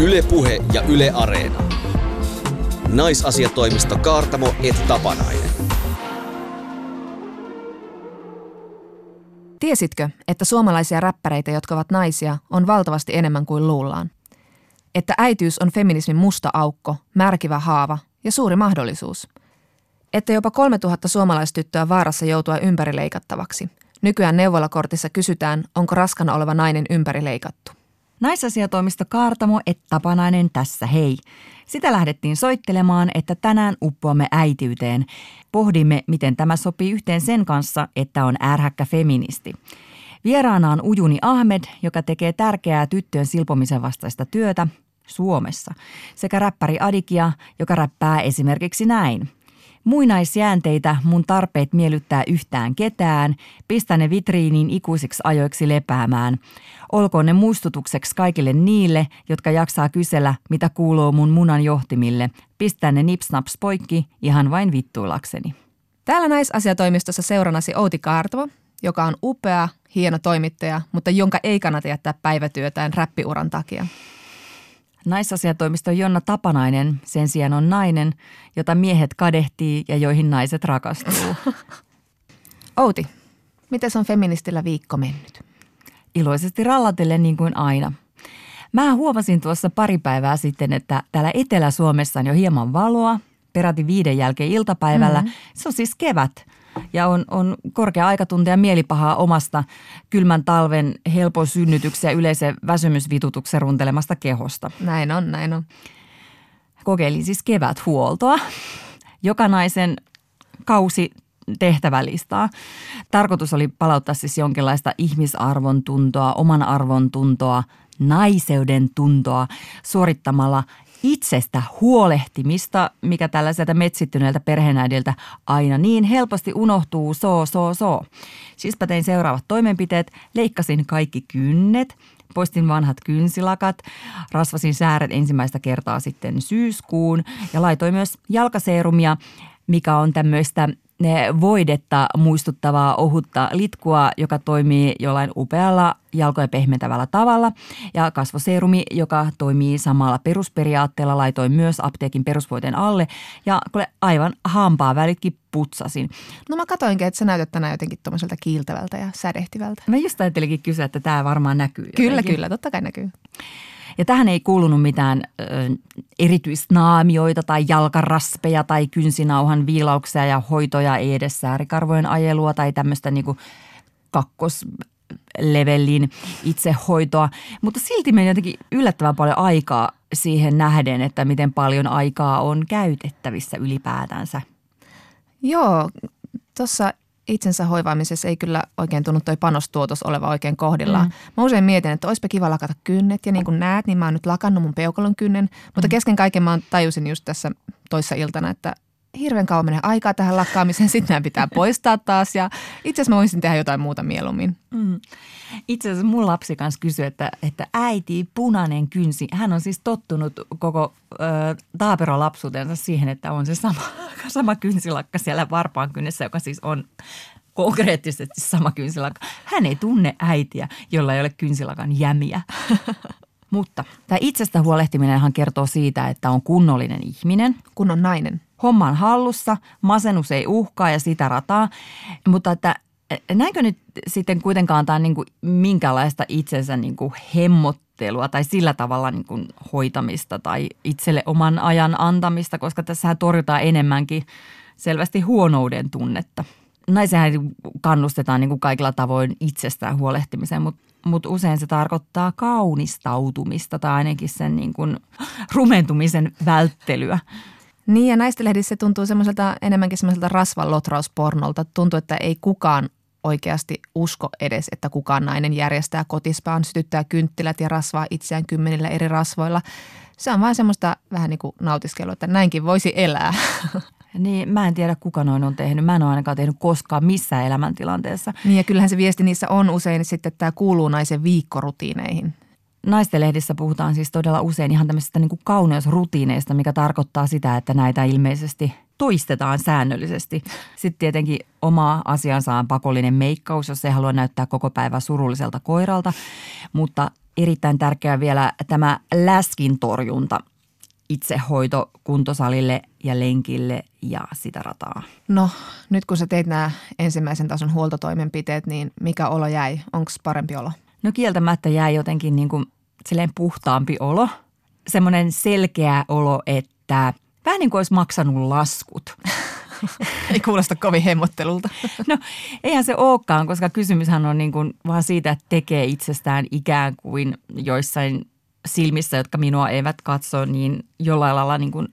Ylepuhe ja Yle Areena. Naisasiatoimisto Kaartamo et Tapanainen. Tiesitkö, että suomalaisia räppäreitä, jotka ovat naisia, on valtavasti enemmän kuin luullaan? Että äityys on feminismin musta aukko, märkivä haava ja suuri mahdollisuus. Että jopa 3000 suomalaistyttöä vaarassa joutua ympärileikattavaksi. Nykyään neuvolakortissa kysytään, onko raskana oleva nainen ympärileikattu. Naisasiatoimisto Kaartamo et Tapanainen tässä hei. Sitä lähdettiin soittelemaan, että tänään uppoamme äitiyteen. Pohdimme, miten tämä sopii yhteen sen kanssa, että on ärhäkkä feministi. Vieraana on Ujuni Ahmed, joka tekee tärkeää tyttöjen silpomisen vastaista työtä Suomessa, sekä räppäri Adikia, joka räppää esimerkiksi näin – Muinaisjäänteitä mun tarpeet miellyttää yhtään ketään, pistä ne vitriiniin ikuisiksi ajoiksi lepäämään. Olkoon ne muistutukseksi kaikille niille, jotka jaksaa kysellä, mitä kuuluu mun munan johtimille. Pistää ne nipsnaps poikki ihan vain vittuilakseni. Täällä naisasiatoimistossa seuranasi Outi Kaartavo, joka on upea, hieno toimittaja, mutta jonka ei kannata jättää päivätyötään räppiuran takia. Naisasiatoimisto Jonna Tapanainen sen sijaan on nainen, jota miehet kadehtii ja joihin naiset rakastuu. Outi, miten on feministillä viikko mennyt? Iloisesti rallatellen niin kuin aina. Mä huomasin tuossa pari päivää sitten, että täällä Etelä-Suomessa on jo hieman valoa, peräti viiden jälkeen iltapäivällä. Mm-hmm. Se on siis kevät – ja on, on korkea aika tuntea mielipahaa omasta kylmän talven helpon synnytyksen ja yleisen väsymysvitutuksen runtelemasta kehosta. Näin on, näin on. Kokeilin siis keväthuoltoa. Jokanaisen kausi tehtävälistaa. Tarkoitus oli palauttaa siis jonkinlaista ihmisarvon tuntoa, oman arvon tuntoa, naiseuden tuntoa suorittamalla itsestä huolehtimista, mikä tällaiselta metsittyneeltä perheenäidiltä aina niin helposti unohtuu, so, so, so. Siispä tein seuraavat toimenpiteet. Leikkasin kaikki kynnet, poistin vanhat kynsilakat, rasvasin sääret ensimmäistä kertaa sitten syyskuun ja laitoin myös jalkaseerumia, mikä on tämmöistä voidetta muistuttavaa ohutta litkua, joka toimii jollain upealla jalkoja pehmentävällä tavalla. Ja kasvoseerumi, joka toimii samalla perusperiaatteella, laitoin myös apteekin perusvoiteen alle. Ja aivan hampaa välitkin putsasin. No mä katoinkin, että sä näytät tänään jotenkin tuommoiselta kiiltävältä ja sädehtivältä. Mä just ajattelinkin kysyä, että tämä varmaan näkyy. Kyllä, jotenkin. kyllä, totta kai näkyy. Ja tähän ei kuulunut mitään ö, erityisnaamioita tai jalkaraspeja tai kynsinauhan viilauksia ja hoitoja, ei edes säärikarvojen ajelua tai tämmöistä niinku kakkoslevelin itsehoitoa. Mutta silti meni jotenkin yllättävän paljon aikaa siihen nähden, että miten paljon aikaa on käytettävissä ylipäätänsä. Joo, tuossa itsensä hoivaamisessa ei kyllä oikein tunnu toi panostuotos oleva oikein kohdillaan. Mm. Mä usein mietin, että olisipa kiva lakata kynnet ja niin kuin näet, niin mä oon nyt lakannut mun peukalon kynnen. Mutta mm. kesken kaiken mä tajusin just tässä toissa iltana, että hirveän kauan menee aikaa tähän lakkaamiseen, sitten nämä pitää poistaa taas ja itse asiassa mä voisin tehdä jotain muuta mieluummin. Mm. Itse asiassa mun lapsi kanssa kysyi, että, että äiti punainen kynsi, hän on siis tottunut koko äh, lapsuutensa siihen, että on se sama, sama kynsilakka siellä varpaan kynnessä, joka siis on konkreettisesti sama kynsilakka. Hän ei tunne äitiä, jolla ei ole kynsilakan jämiä. Mutta tämä itsestä huolehtiminenhan kertoo siitä, että on kunnollinen ihminen. Kunnon nainen homman hallussa, masennus ei uhkaa ja sitä rataa. Mutta että näinkö nyt sitten kuitenkaan tämä niin minkälaista itsensä niin kuin hemmottelua tai sillä tavalla niin kuin hoitamista tai itselle oman ajan antamista, koska tässä torjutaan enemmänkin selvästi huonouden tunnetta. Naisenhän kannustetaan niin kuin kaikilla tavoin itsestään huolehtimiseen, mutta mut usein se tarkoittaa kaunistautumista tai ainakin sen niin kuin rumentumisen välttelyä. Niin ja näistä lehdissä se tuntuu semmoiselta enemmänkin semmoiselta rasvan lotrauspornolta. Tuntuu, että ei kukaan oikeasti usko edes, että kukaan nainen järjestää kotispaan, sytyttää kynttilät ja rasvaa itseään kymmenillä eri rasvoilla. Se on vaan semmoista vähän niin kuin nautiskelua, että näinkin voisi elää. Niin, mä en tiedä kuka noin on tehnyt. Mä en ole ainakaan tehnyt koskaan missään elämäntilanteessa. Niin ja kyllähän se viesti niissä on usein sitten, että tämä kuuluu naisen viikkorutiineihin. Naistenlehdissä puhutaan siis todella usein ihan tämmöisistä niin kuin kauneusrutiineista, mikä tarkoittaa sitä, että näitä ilmeisesti toistetaan säännöllisesti. Sitten tietenkin oma asiansa on pakollinen meikkaus, jos ei halua näyttää koko päivä surulliselta koiralta, mutta erittäin tärkeää vielä tämä läskin torjunta itsehoito kuntosalille ja lenkille ja sitä rataa. No nyt kun sä teit nämä ensimmäisen tason huoltotoimenpiteet, niin mikä olo jäi? Onko parempi olo? No kieltämättä jäi jotenkin niin kuin silleen puhtaampi olo. Semmoinen selkeä olo, että vähän niin kuin olisi maksanut laskut. Ei kuulosta kovin hemmottelulta. No eihän se olekaan, koska kysymyshän on niin kuin vaan siitä, että tekee itsestään ikään kuin joissain silmissä, jotka minua eivät katso, niin jollain lailla niin kuin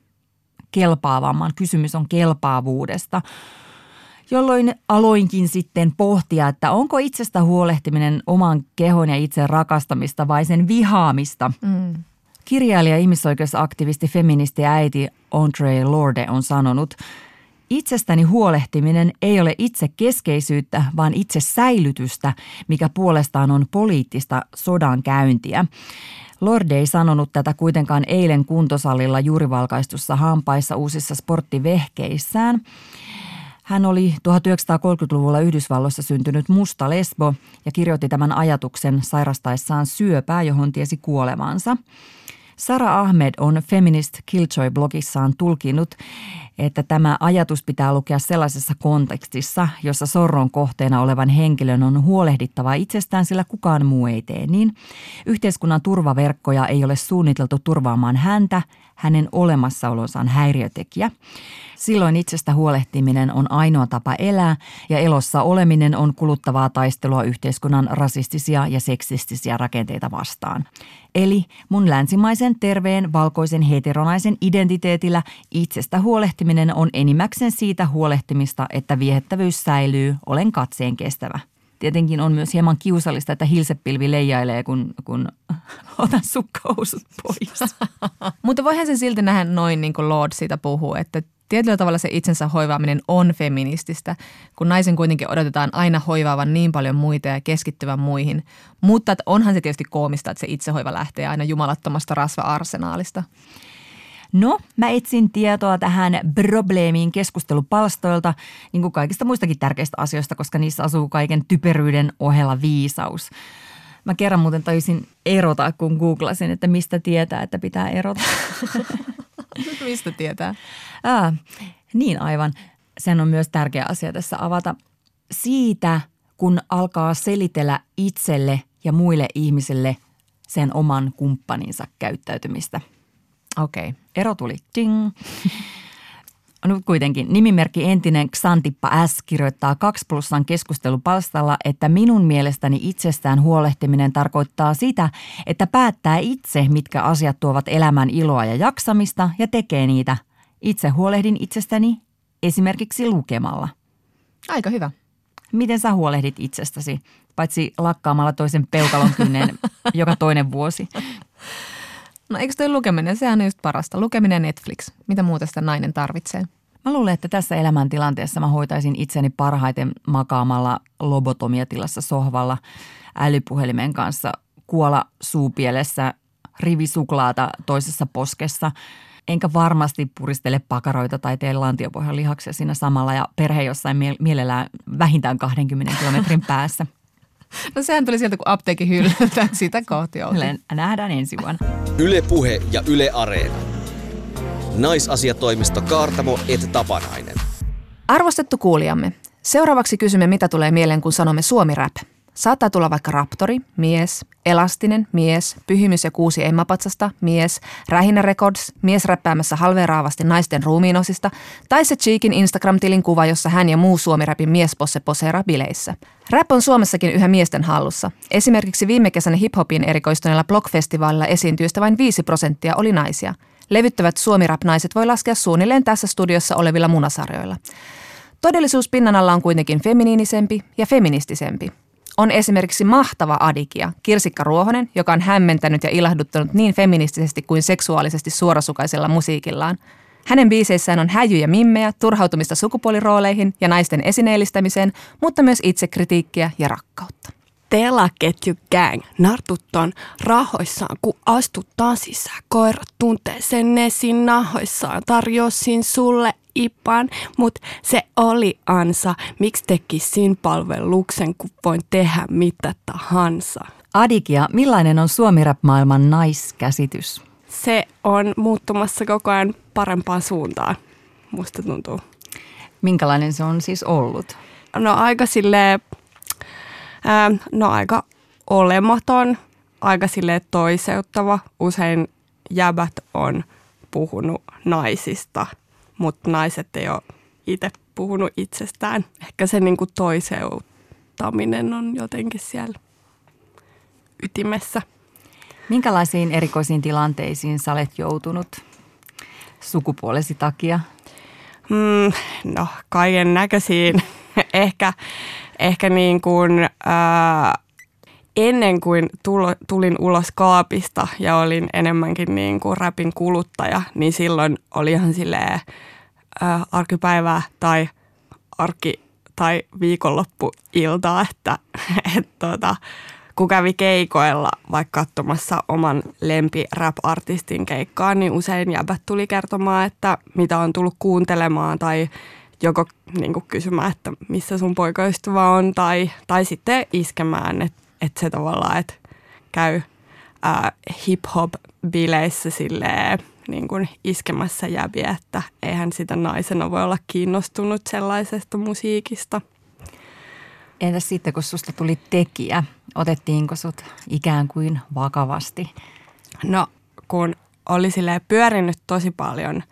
kelpaavamman. Kysymys on kelpaavuudesta jolloin aloinkin sitten pohtia, että onko itsestä huolehtiminen oman kehon ja itse rakastamista vai sen vihaamista. Mm. Kirjailija, ihmisoikeusaktivisti, feministi ja äiti Andre Lorde on sanonut, Itsestäni huolehtiminen ei ole itse keskeisyyttä, vaan itse säilytystä, mikä puolestaan on poliittista sodan käyntiä. Lorde ei sanonut tätä kuitenkaan eilen kuntosalilla juuri valkaistussa hampaissa uusissa sporttivehkeissään. Hän oli 1930-luvulla Yhdysvalloissa syntynyt musta lesbo ja kirjoitti tämän ajatuksen sairastaessaan syöpää, johon tiesi kuolevansa. Sara Ahmed on Feminist Killjoy-blogissaan tulkinut, että tämä ajatus pitää lukea sellaisessa kontekstissa, jossa sorron kohteena olevan henkilön on huolehdittava itsestään, sillä kukaan muu ei tee niin. Yhteiskunnan turvaverkkoja ei ole suunniteltu turvaamaan häntä, hänen olemassaolonsa on häiriötekijä. Silloin itsestä huolehtiminen on ainoa tapa elää ja elossa oleminen on kuluttavaa taistelua yhteiskunnan rasistisia ja seksistisiä rakenteita vastaan. Eli mun länsimaisen, terveen, valkoisen, heteronaisen identiteetillä itsestä huolehtiminen on enimmäkseen siitä huolehtimista, että viehettävyys säilyy, olen katseen kestävä. Tietenkin on myös hieman kiusallista, että hilsepilvi leijailee, kun, kun otan sukkahousut pois. Mutta voihan se silti nähdä noin, niin kuin Lord siitä puhuu, että tietyllä tavalla se itsensä hoivaaminen on feminististä, kun naisen kuitenkin odotetaan aina hoivaavan niin paljon muita ja keskittyvän muihin. Mutta onhan se tietysti koomista, että se itsehoiva lähtee aina jumalattomasta rasva-arsenaalista. No, mä etsin tietoa tähän probleemiin keskustelupalstoilta, niin kuin kaikista muistakin tärkeistä asioista, koska niissä asuu kaiken typeryyden ohella viisaus. Mä kerran muuten taisin erota, kun googlasin, että mistä tietää, että pitää erota. mistä tietää? Ah, niin aivan. Sen on myös tärkeä asia tässä avata. Siitä, kun alkaa selitellä itselle ja muille ihmisille sen oman kumppaninsa käyttäytymistä. Okei. Okay. Ero tuli. Ding. Nyt kuitenkin nimimerkki entinen Xantippa S kirjoittaa 2 plussan keskustelupalstalla, että minun mielestäni itsestään huolehtiminen tarkoittaa sitä, että päättää itse, mitkä asiat tuovat elämän iloa ja jaksamista ja tekee niitä. Itse huolehdin itsestäni esimerkiksi lukemalla. Aika hyvä. Miten sä huolehdit itsestäsi, paitsi lakkaamalla toisen peukalon kynnen joka toinen vuosi? No eikö toi lukeminen, sehän on just parasta. Lukeminen Netflix. Mitä muuta sitä nainen tarvitsee? Mä luulen, että tässä elämäntilanteessa mä hoitaisin itseni parhaiten makaamalla lobotomiatilassa sohvalla älypuhelimen kanssa, kuola suupielessä, rivi suklaata toisessa poskessa – enkä varmasti puristele pakaroita tai tee lantiopohjan lihaksia siinä samalla ja perhe jossain mielellään vähintään 20 kilometrin päässä. No sehän tuli sieltä, kun apteekin hyllyltä sitä kohti oltiin. Nähdään ensi vuonna. Yle Puhe ja Yle Areena. Naisasiatoimisto Kaartamo et Tapanainen. Arvostettu kuulijamme, seuraavaksi kysymme, mitä tulee mieleen, kun sanomme Suomi Rap. Saattaa tulla vaikka Raptori, mies, Elastinen, mies, Pyhimys ja kuusi emmapatsasta, mies, Rähinä Records, mies räppäämässä halveeraavasti naisten ruumiinosista, tai se Cheekin Instagram-tilin kuva, jossa hän ja muu suomirapin miesposse poseeraa bileissä. Rap on Suomessakin yhä miesten hallussa. Esimerkiksi viime kesänä hiphopin erikoistuneella blogfestivaalilla esiintyistä vain 5 prosenttia oli naisia. Levyttävät suomirap-naiset voi laskea suunnilleen tässä studiossa olevilla munasarjoilla. Todellisuus pinnan alla on kuitenkin feminiinisempi ja feministisempi on esimerkiksi mahtava adikia, Kirsikka Ruohonen, joka on hämmentänyt ja ilahduttanut niin feministisesti kuin seksuaalisesti suorasukaisella musiikillaan. Hänen biiseissään on häjyjä mimmejä, turhautumista sukupuolirooleihin ja naisten esineellistämiseen, mutta myös itsekritiikkiä ja rakkautta. Telaketju gang nartuttaan rahoissaan, kun astuttaan sisään. Koirat tuntee sen nesin nahoissaan. Tarjosin sulle ipan, mut se oli ansa. Miksi tekisin palveluksen, kun voin tehdä mitä tahansa? Adikia, millainen on suomirap-maailman naiskäsitys? Se on muuttumassa koko ajan parempaan suuntaan, musta tuntuu. Minkälainen se on siis ollut? No aika sille no aika olematon, aika sille toiseuttava. Usein jäbät on puhunut naisista, mutta naiset ei ole itse puhunut itsestään. Ehkä se niinku toiseuttaminen on jotenkin siellä ytimessä. Minkälaisiin erikoisiin tilanteisiin sä olet joutunut sukupuolesi takia? Mm, no, kaiken näköisiin. ehkä, ehkä niin kuin, ää, ennen kuin tulin ulos kaapista ja olin enemmänkin niin kuin rapin kuluttaja, niin silloin oli ihan silleen ää, arkipäivää tai arki tai viikonloppuiltaa, että et, tota, kun kävi keikoilla vaikka katsomassa oman lempi rap-artistin keikkaa, niin usein jäbät tuli kertomaan, että mitä on tullut kuuntelemaan tai joko niin kuin kysymään, että missä sun poikaystävä on tai, tai sitten iskemään, että, että se tavallaan, että käy ää, hip-hop-bileissä silleen, niin kuin iskemässä jäviä, että eihän sitä naisena voi olla kiinnostunut sellaisesta musiikista. Entäs sitten, kun susta tuli tekijä, otettiinko sut ikään kuin vakavasti? No, kun oli silleen pyörinyt tosi paljon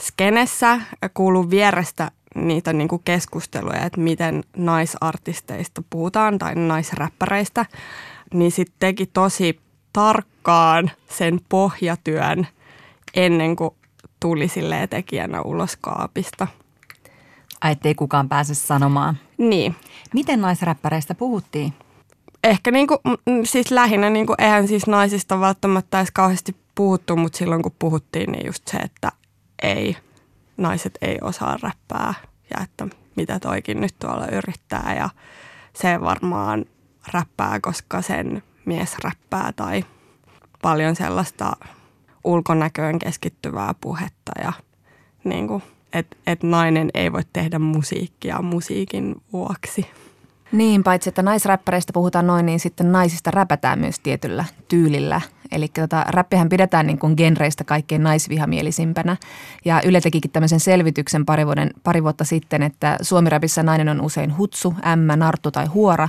skenessä, kuuluu vierestä niitä niin kuin keskusteluja, että miten naisartisteista puhutaan tai naisräppäreistä, niin sitten teki tosi tarkkaan sen pohjatyön ennen kuin tuli silleen tekijänä ulos kaapista. Ai, ettei kukaan pääse sanomaan. Niin. Miten naisräppäreistä puhuttiin? Ehkä niin kuin, siis lähinnä, niin kuin, eihän siis naisista välttämättä edes kauheasti puhuttu, mutta silloin kun puhuttiin, niin just se, että ei – naiset ei osaa räppää ja että mitä toikin nyt tuolla yrittää ja se varmaan räppää, koska sen mies räppää tai paljon sellaista ulkonäköön keskittyvää puhetta ja niin kuin, että et nainen ei voi tehdä musiikkia musiikin vuoksi. Niin, paitsi että naisräppäreistä puhutaan noin, niin sitten naisista räpätään myös tietyllä tyylillä. Eli tota, räppihän pidetään niin kuin genreistä kaikkein naisvihamielisempänä. Ja Yle tekikin tämmöisen selvityksen pari, vuoden, pari vuotta sitten, että suomiräpissä nainen on usein hutsu, ämmä, narttu tai huora.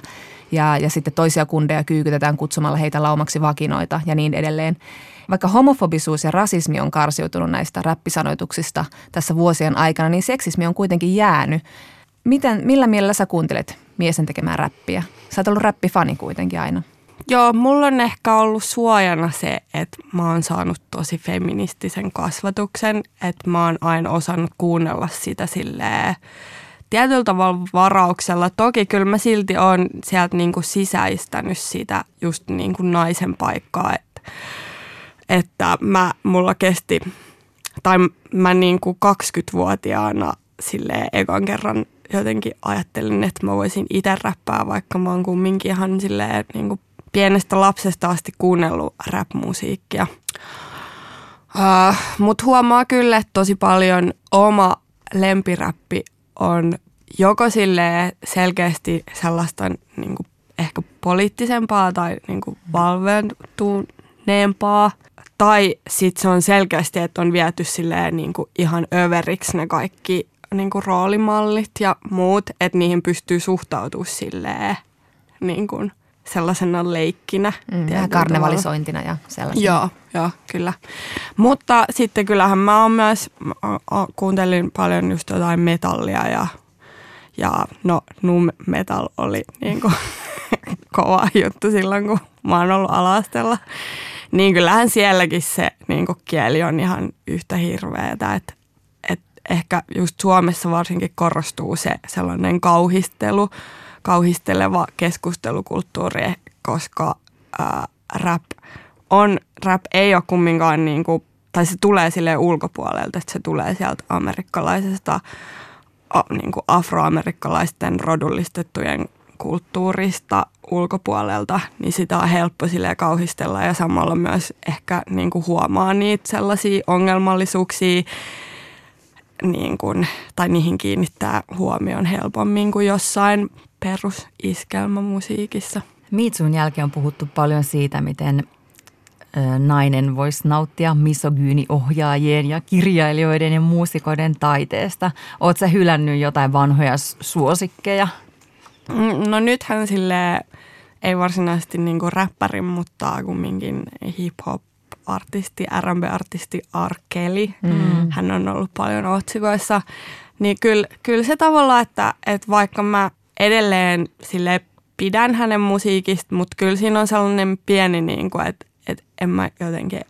Ja, ja sitten toisia kundeja kyykytetään kutsumalla heitä laumaksi vakinoita ja niin edelleen. Vaikka homofobisuus ja rasismi on karsiutunut näistä räppisanoituksista tässä vuosien aikana, niin seksismi on kuitenkin jäänyt. Miten, millä mielellä sä kuuntelet miesten tekemään räppiä? Sä oot ollut räppifani kuitenkin aina. Joo, mulla on ehkä ollut suojana se, että mä oon saanut tosi feministisen kasvatuksen, että mä oon aina osannut kuunnella sitä silleen tietyllä tavalla varauksella. Toki kyllä mä silti oon sieltä niinku sisäistänyt sitä just niinku naisen paikkaa, että, että mä, mulla kesti, tai mä niinku 20-vuotiaana silleen ekan kerran jotenkin ajattelin, että mä voisin itse räppää, vaikka mä oon kumminkin ihan silleen niin kuin pienestä lapsesta asti kuunnellut rap-musiikkia. Uh, Mutta huomaa kyllä, että tosi paljon oma lempiräppi on joko sille selkeästi sellaista niin kuin ehkä poliittisempaa tai niin kuin valventuneempaa. Tai sitten se on selkeästi, että on viety silleen niin kuin ihan överiksi ne kaikki niin kuin roolimallit ja muut, että niihin pystyy suhtautumaan silleen niin kuin sellaisena leikkinä. Mm, vähän karnevalisointina ja sellaisena. Joo, joo, kyllä. Mutta sitten kyllähän mä oon myös, mä kuuntelin paljon just jotain metallia ja, ja no nu metal oli niin kuin kova juttu silloin, kun mä oon ollut alastella. Niin kyllähän sielläkin se niin kieli on ihan yhtä hirveetä, että ehkä just Suomessa varsinkin korostuu se sellainen kauhistelu, kauhisteleva keskustelukulttuuri, koska ää, rap on, rap ei ole kumminkaan niin kuin, tai se tulee sille ulkopuolelta, että se tulee sieltä amerikkalaisesta, a, niin kuin afroamerikkalaisten rodullistettujen kulttuurista ulkopuolelta, niin sitä on helppo sille kauhistella ja samalla myös ehkä niin kuin huomaa niitä sellaisia ongelmallisuuksia, niin kuin, tai niihin kiinnittää huomioon helpommin kuin jossain perusiskelmämusiikissa. Miitsun jälkeen on puhuttu paljon siitä, miten nainen voisi nauttia misogyyniohjaajien ja kirjailijoiden ja muusikoiden taiteesta. Oletko hylännyt jotain vanhoja suosikkeja? Mm, no nythän sille ei varsinaisesti niinku räppärin, mutta kumminkin hip-hop artisti, R&B-artisti Arkeli. Mm. Hän on ollut paljon otsikoissa. Niin kyllä, kyllä se tavalla, että, että vaikka mä edelleen sille pidän hänen musiikista, mutta kyllä siinä on sellainen pieni, niin kuin, että, että en mä jotenkin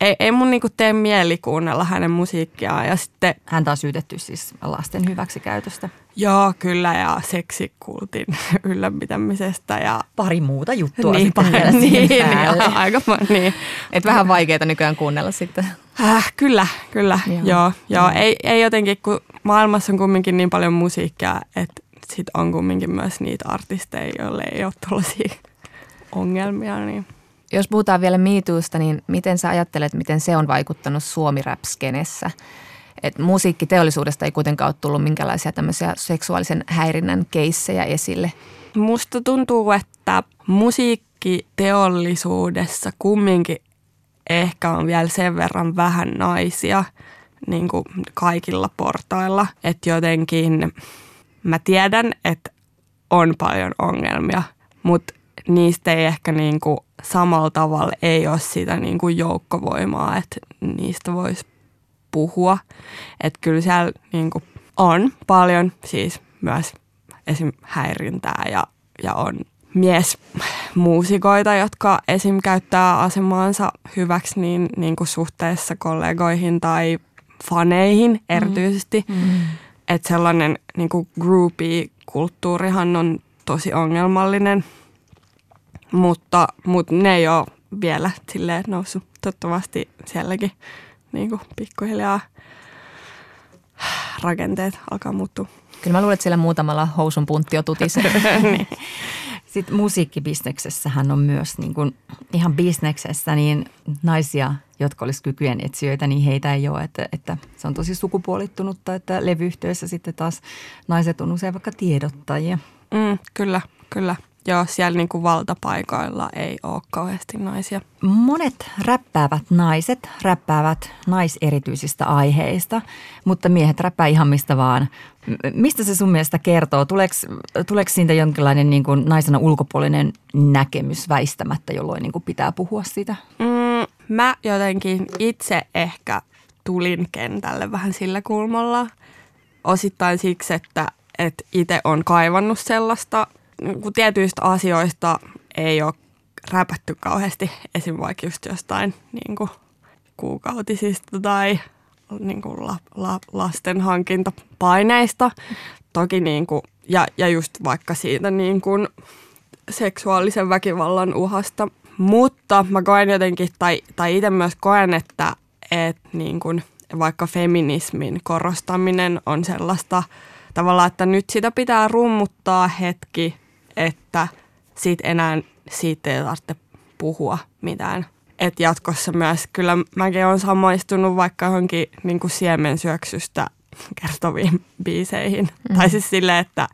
ei, ei mun niinku tee mieli kuunnella hänen musiikkiaan. Ja sitten, Häntä on syytetty siis lasten hyväksikäytöstä. Joo, kyllä ja seksikultin ylläpitämisestä ja pari muuta juttua niin, sitten vielä niin, niin, aika niin. Et vähän vaikeaa nykyään kuunnella sitten. Äh, kyllä, kyllä, joo. joo, joo. Ei, ei jotenkin, kun maailmassa on kumminkin niin paljon musiikkia, että sit on kumminkin myös niitä artisteja, joille ei ole tällaisia ongelmia, niin jos puhutaan vielä miituusta, niin miten sä ajattelet, miten se on vaikuttanut suomi skenessä Et musiikkiteollisuudesta ei kuitenkaan ole tullut minkälaisia tämmöisiä seksuaalisen häirinnän keissejä esille. Musta tuntuu, että musiikkiteollisuudessa kumminkin ehkä on vielä sen verran vähän naisia niin kuin kaikilla portailla. Että jotenkin mä tiedän, että on paljon ongelmia, mutta niistä ei ehkä niin kuin samalla tavalla ei ole sitä niin kuin joukkovoimaa, että niistä voisi puhua. Että kyllä siellä niin kuin on paljon siis myös esim. häirintää ja, ja on miesmuusikoita, jotka esim. käyttää asemaansa hyväksi niin, niin kuin suhteessa kollegoihin tai faneihin erityisesti. Mm. Mm. Että sellainen niin kuin groupie-kulttuurihan on tosi ongelmallinen – mutta, mutta ne ei ole vielä silleen noussut. Toivottavasti sielläkin niin kuin pikkuhiljaa rakenteet alkaa muuttua. Kyllä mä luulen, että siellä muutamalla housun puntti jo tutisee. niin. Sitten musiikkibisneksessähän on myös niin kuin, ihan bisneksessä niin naisia, jotka olisi kykyjen etsijöitä, niin heitä ei ole. Että, että se on tosi sukupuolittunutta, että levyyhtiöissä sitten taas naiset on usein vaikka tiedottajia. Mm, kyllä, kyllä. Joo, siellä niin kuin valtapaikoilla ei ole kauheasti naisia. Monet räppäävät naiset räppäävät naiserityisistä aiheista, mutta miehet räppää ihan mistä vaan. Mistä se sun mielestä kertoo? Tuleeko, tuleeko siitä jonkinlainen niin kuin naisena ulkopuolinen näkemys väistämättä, jolloin niin kuin pitää puhua siitä? Mm, mä jotenkin itse ehkä tulin kentälle vähän sillä kulmalla. Osittain siksi, että, että itse on kaivannut sellaista – kun tietyistä asioista ei ole räpätty kauheasti, esim. vaikka just jostain niin kuin kuukautisista tai niin kuin la, la, lasten hankintapaineista. Toki niin kuin, ja, ja just vaikka siitä niin kuin seksuaalisen väkivallan uhasta. Mutta mä koen jotenkin, tai, tai itse myös koen, että, että niin kuin vaikka feminismin korostaminen on sellaista tavalla, että nyt sitä pitää rummuttaa hetki – että siitä enää siitä ei tarvitse puhua mitään. Et jatkossa myös kyllä mäkin olen samaistunut vaikka johonkin niin kuin siemensyöksystä kertoviin biiseihin. Mm. Tai siis silleen, että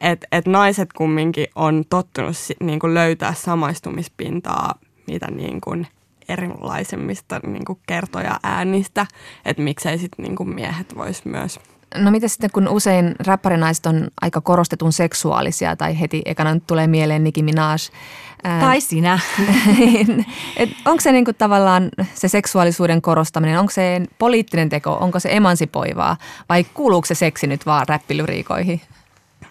et, et naiset kumminkin on tottunut niin kuin löytää samaistumispintaa mitä niin kuin erilaisemmista niin kuin kertoja äänistä. Että miksei sitten niin kuin miehet vois myös – No mitä sitten, kun usein räppärinaiset on aika korostetun seksuaalisia tai heti ekana nyt tulee mieleen Nicki Minaj. Ää, tai sinä. onko se niinku tavallaan se seksuaalisuuden korostaminen, onko se poliittinen teko, onko se emansipoivaa vai kuuluuko se seksi nyt vaan räppilyriikoihin?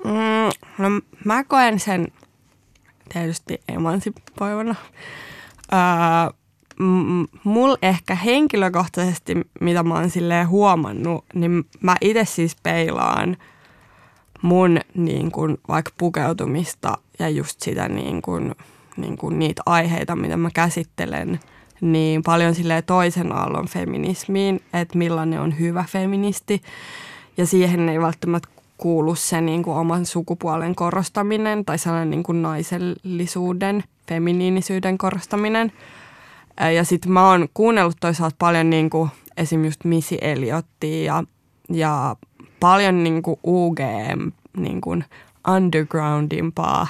Mm, no mä koen sen tietysti emansipoivana. Öö, mulla ehkä henkilökohtaisesti, mitä mä oon silleen huomannut, niin mä itse siis peilaan mun niin kun, vaikka pukeutumista ja just sitä niin kun, niin kun niitä aiheita, mitä mä käsittelen, niin paljon sille toisen aallon feminismiin, että millainen on hyvä feministi. Ja siihen ei välttämättä kuulu se niin kuin oman sukupuolen korostaminen tai sellainen niin kuin naisellisuuden, feminiinisyyden korostaminen – ja sitten mä oon kuunnellut toisaalta paljon niin kuin esim. just Missy Elliotia ja, ja paljon niin kuin UGM niin kuin undergroundimpaa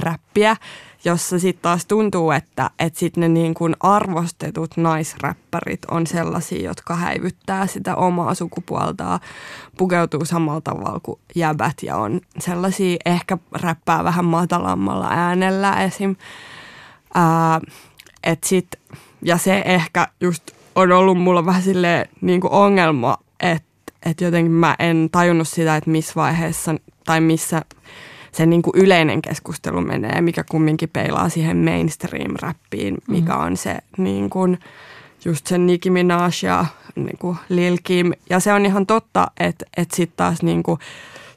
räppiä, jossa sitten taas tuntuu, että, että sitten ne niin kuin arvostetut naisräppärit on sellaisia, jotka häivyttää sitä omaa sukupuoltaan, pukeutuu samalla tavalla kuin jäbät ja on sellaisia, ehkä räppää vähän matalammalla äänellä esim. Ää, et sit, ja se ehkä just on ollut mulla vähän silleen niin kuin ongelma, että et jotenkin mä en tajunnut sitä, että missä vaiheessa tai missä se niin kuin yleinen keskustelu menee, mikä kumminkin peilaa siihen mainstream-räppiin, mikä on se niin kuin, just sen Nicki Minaj ja niin kuin Lil Kim. Ja se on ihan totta, että, että sitten taas niin kuin,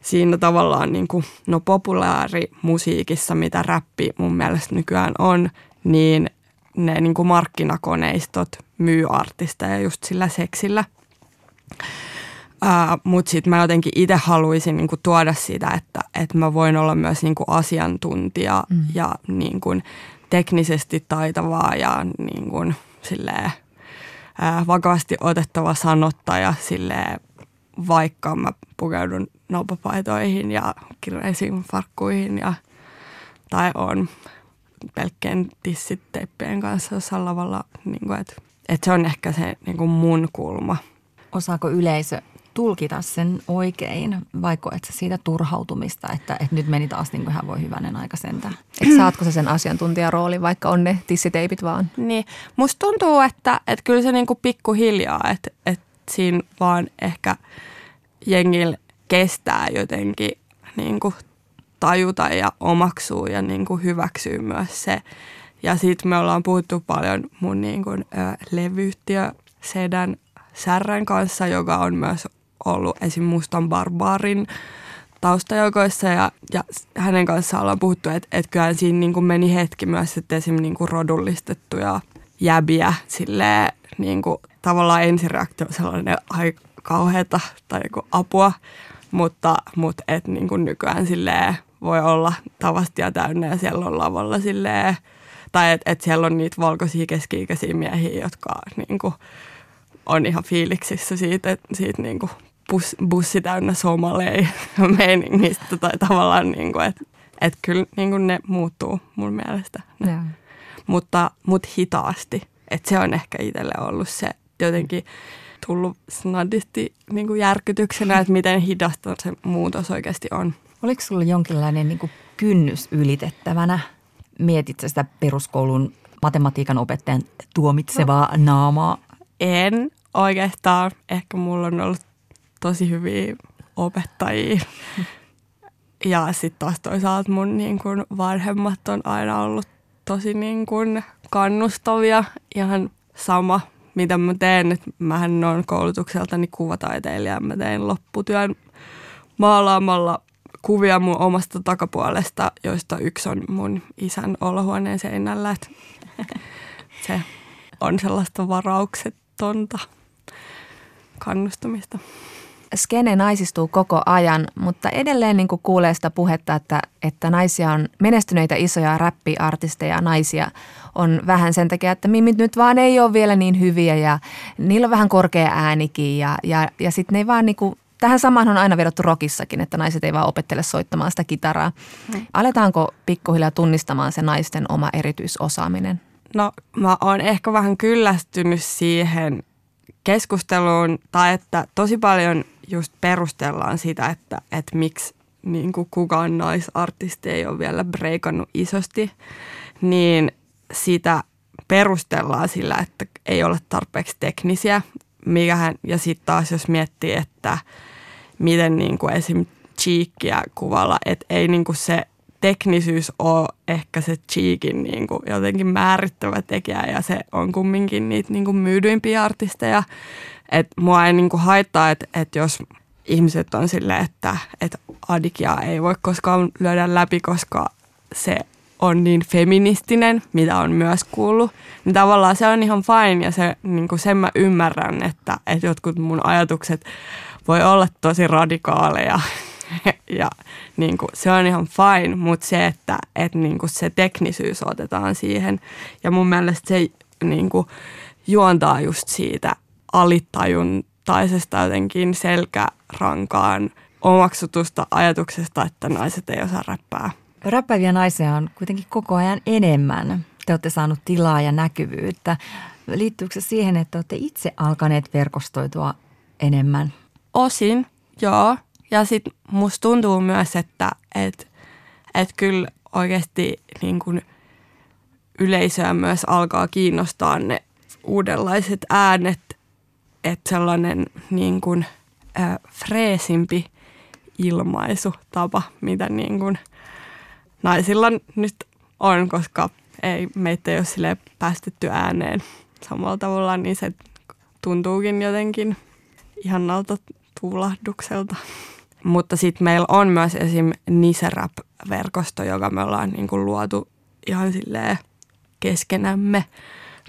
siinä tavallaan niin kuin, no populaarimusiikissa, mitä räppi mun mielestä nykyään on, niin ne niin kuin markkinakoneistot myy artisteja just sillä seksillä. Mutta sitten mä jotenkin itse haluaisin niinku tuoda sitä, että, että mä voin olla myös niinku asiantuntija mm. ja niinku teknisesti taitavaa ja niinku silleen, uh, vakavasti otettava sanottaja silleen, vaikka mä pukeudun naupapaitoihin ja kirjaisiin farkkuihin ja, tai on pelkkien tissiteippien kanssa jossain lavalla. Niin kuin, että, että se on ehkä se niin kuin mun kulma. Osaako yleisö tulkita sen oikein, vaikka et siitä turhautumista, että, että nyt meni taas niin kuin hän voi hyvänen aika sentään. Et saatko sä sen asiantuntijaroolin, vaikka on ne tissiteipit vaan? Niin, musta tuntuu, että, että kyllä se niin kuin pikkuhiljaa, että, että siinä vaan ehkä jengillä kestää jotenkin niin kuin tajuta ja omaksuu ja niin kuin hyväksyy myös se. Ja sitten me ollaan puhuttu paljon mun niin kuin, ö, levyyhtiö Sedän Särrän kanssa, joka on myös ollut esim. Mustan Barbaarin taustajoukoissa ja, ja hänen kanssaan ollaan puhuttu, että et kyllä siinä niin kuin meni hetki myös, että esim. Niin kuin rodullistettuja jäbiä silleen niin kuin, tavallaan ensireaktio sellainen ai kauheata tai joku apua, mutta, mutta et niin kuin nykyään silleen voi olla tavastia täynnä ja siellä on lavalla silleen, tai että et siellä on niitä valkoisia keski-ikäisiä miehiä, jotka niin kuin, on ihan fiiliksissä siitä, siitä niin kuin bus, bussi täynnä somalei meiningistä tai tavallaan, niin kuin, että et kyllä niin kuin ne muuttuu mun mielestä. Ne. Mutta, mutta hitaasti. että se on ehkä itselle ollut se jotenkin tullut snadisti niin kuin järkytyksenä, että miten hidasta se muutos oikeasti on. Oliko sulla jonkinlainen niin kuin kynnys ylitettävänä? Mietit sitä peruskoulun matematiikan opettajan tuomitsevaa no. naamaa? En oikeastaan. Ehkä mulla on ollut tosi hyviä opettajia. Ja sitten taas toisaalta mun niin kun vanhemmat on aina ollut tosi niin kun kannustavia. Ihan sama, mitä mä teen. Et mähän on koulutukseltani kuvataiteilija. Mä tein lopputyön maalaamalla kuvia mun omasta takapuolesta, joista yksi on mun isän olohuoneen seinällä. Et se on sellaista varauksettonta kannustamista skene naisistuu koko ajan, mutta edelleen niin kuin kuulee sitä puhetta, että, että naisia on menestyneitä isoja räppiartisteja, naisia on vähän sen takia, että mimmit nyt vaan ei ole vielä niin hyviä ja niillä on vähän korkea äänikin ja, ja, ja sitten ne ei vaan niin kuin, tähän samaan on aina vedottu rockissakin, että naiset ei vaan opettele soittamaan sitä kitaraa. Hmm. Aletaanko pikkuhiljaa tunnistamaan se naisten oma erityisosaaminen? No mä oon ehkä vähän kyllästynyt siihen keskusteluun tai että tosi paljon – just perustellaan sitä, että, että miksi niin kuin kukaan naisartisti ei ole vielä breikannut isosti, niin sitä perustellaan sillä, että ei ole tarpeeksi teknisiä. Mikähän, ja sitten taas jos miettii, että miten niin kuin esim. cheekkiä kuvalla, että ei niin kuin se teknisyys ole ehkä se cheekin niin kuin jotenkin määrittävä tekijä ja se on kumminkin niitä niin kuin myydyimpiä artisteja, että mua ei niinku haittaa, että, että jos ihmiset on silleen, että, että Adikia ei voi koskaan lyödä läpi, koska se on niin feministinen, mitä on myös kuullut, niin tavallaan se on ihan fine ja se, niin kuin sen mä ymmärrän, että, että jotkut mun ajatukset voi olla tosi radikaaleja ja niin kuin, se on ihan fine, mutta se, että, että niin kuin se teknisyys otetaan siihen ja mun mielestä se niin kuin, juontaa just siitä alitajuntaisesta jotenkin selkärankaan omaksutusta ajatuksesta, että naiset ei osaa räppää. Räppäviä naisia on kuitenkin koko ajan enemmän. Te olette saanut tilaa ja näkyvyyttä. Liittyykö se siihen, että olette itse alkaneet verkostoitua enemmän? Osin, joo. Ja sitten musta tuntuu myös, että et, et kyllä oikeasti niin kun yleisöä myös alkaa kiinnostaa ne uudenlaiset äänet, että sellainen niin kun, äh, freesimpi ilmaisutapa, mitä niin kun naisilla nyt on, koska ei, meitä ei ole sille päästetty ääneen samalla tavalla, niin se tuntuukin jotenkin ihannalta tuulahdukselta. Mutta sitten meillä on myös esim. Niserap-verkosto, joka me ollaan niin kuin luotu ihan silleen keskenämme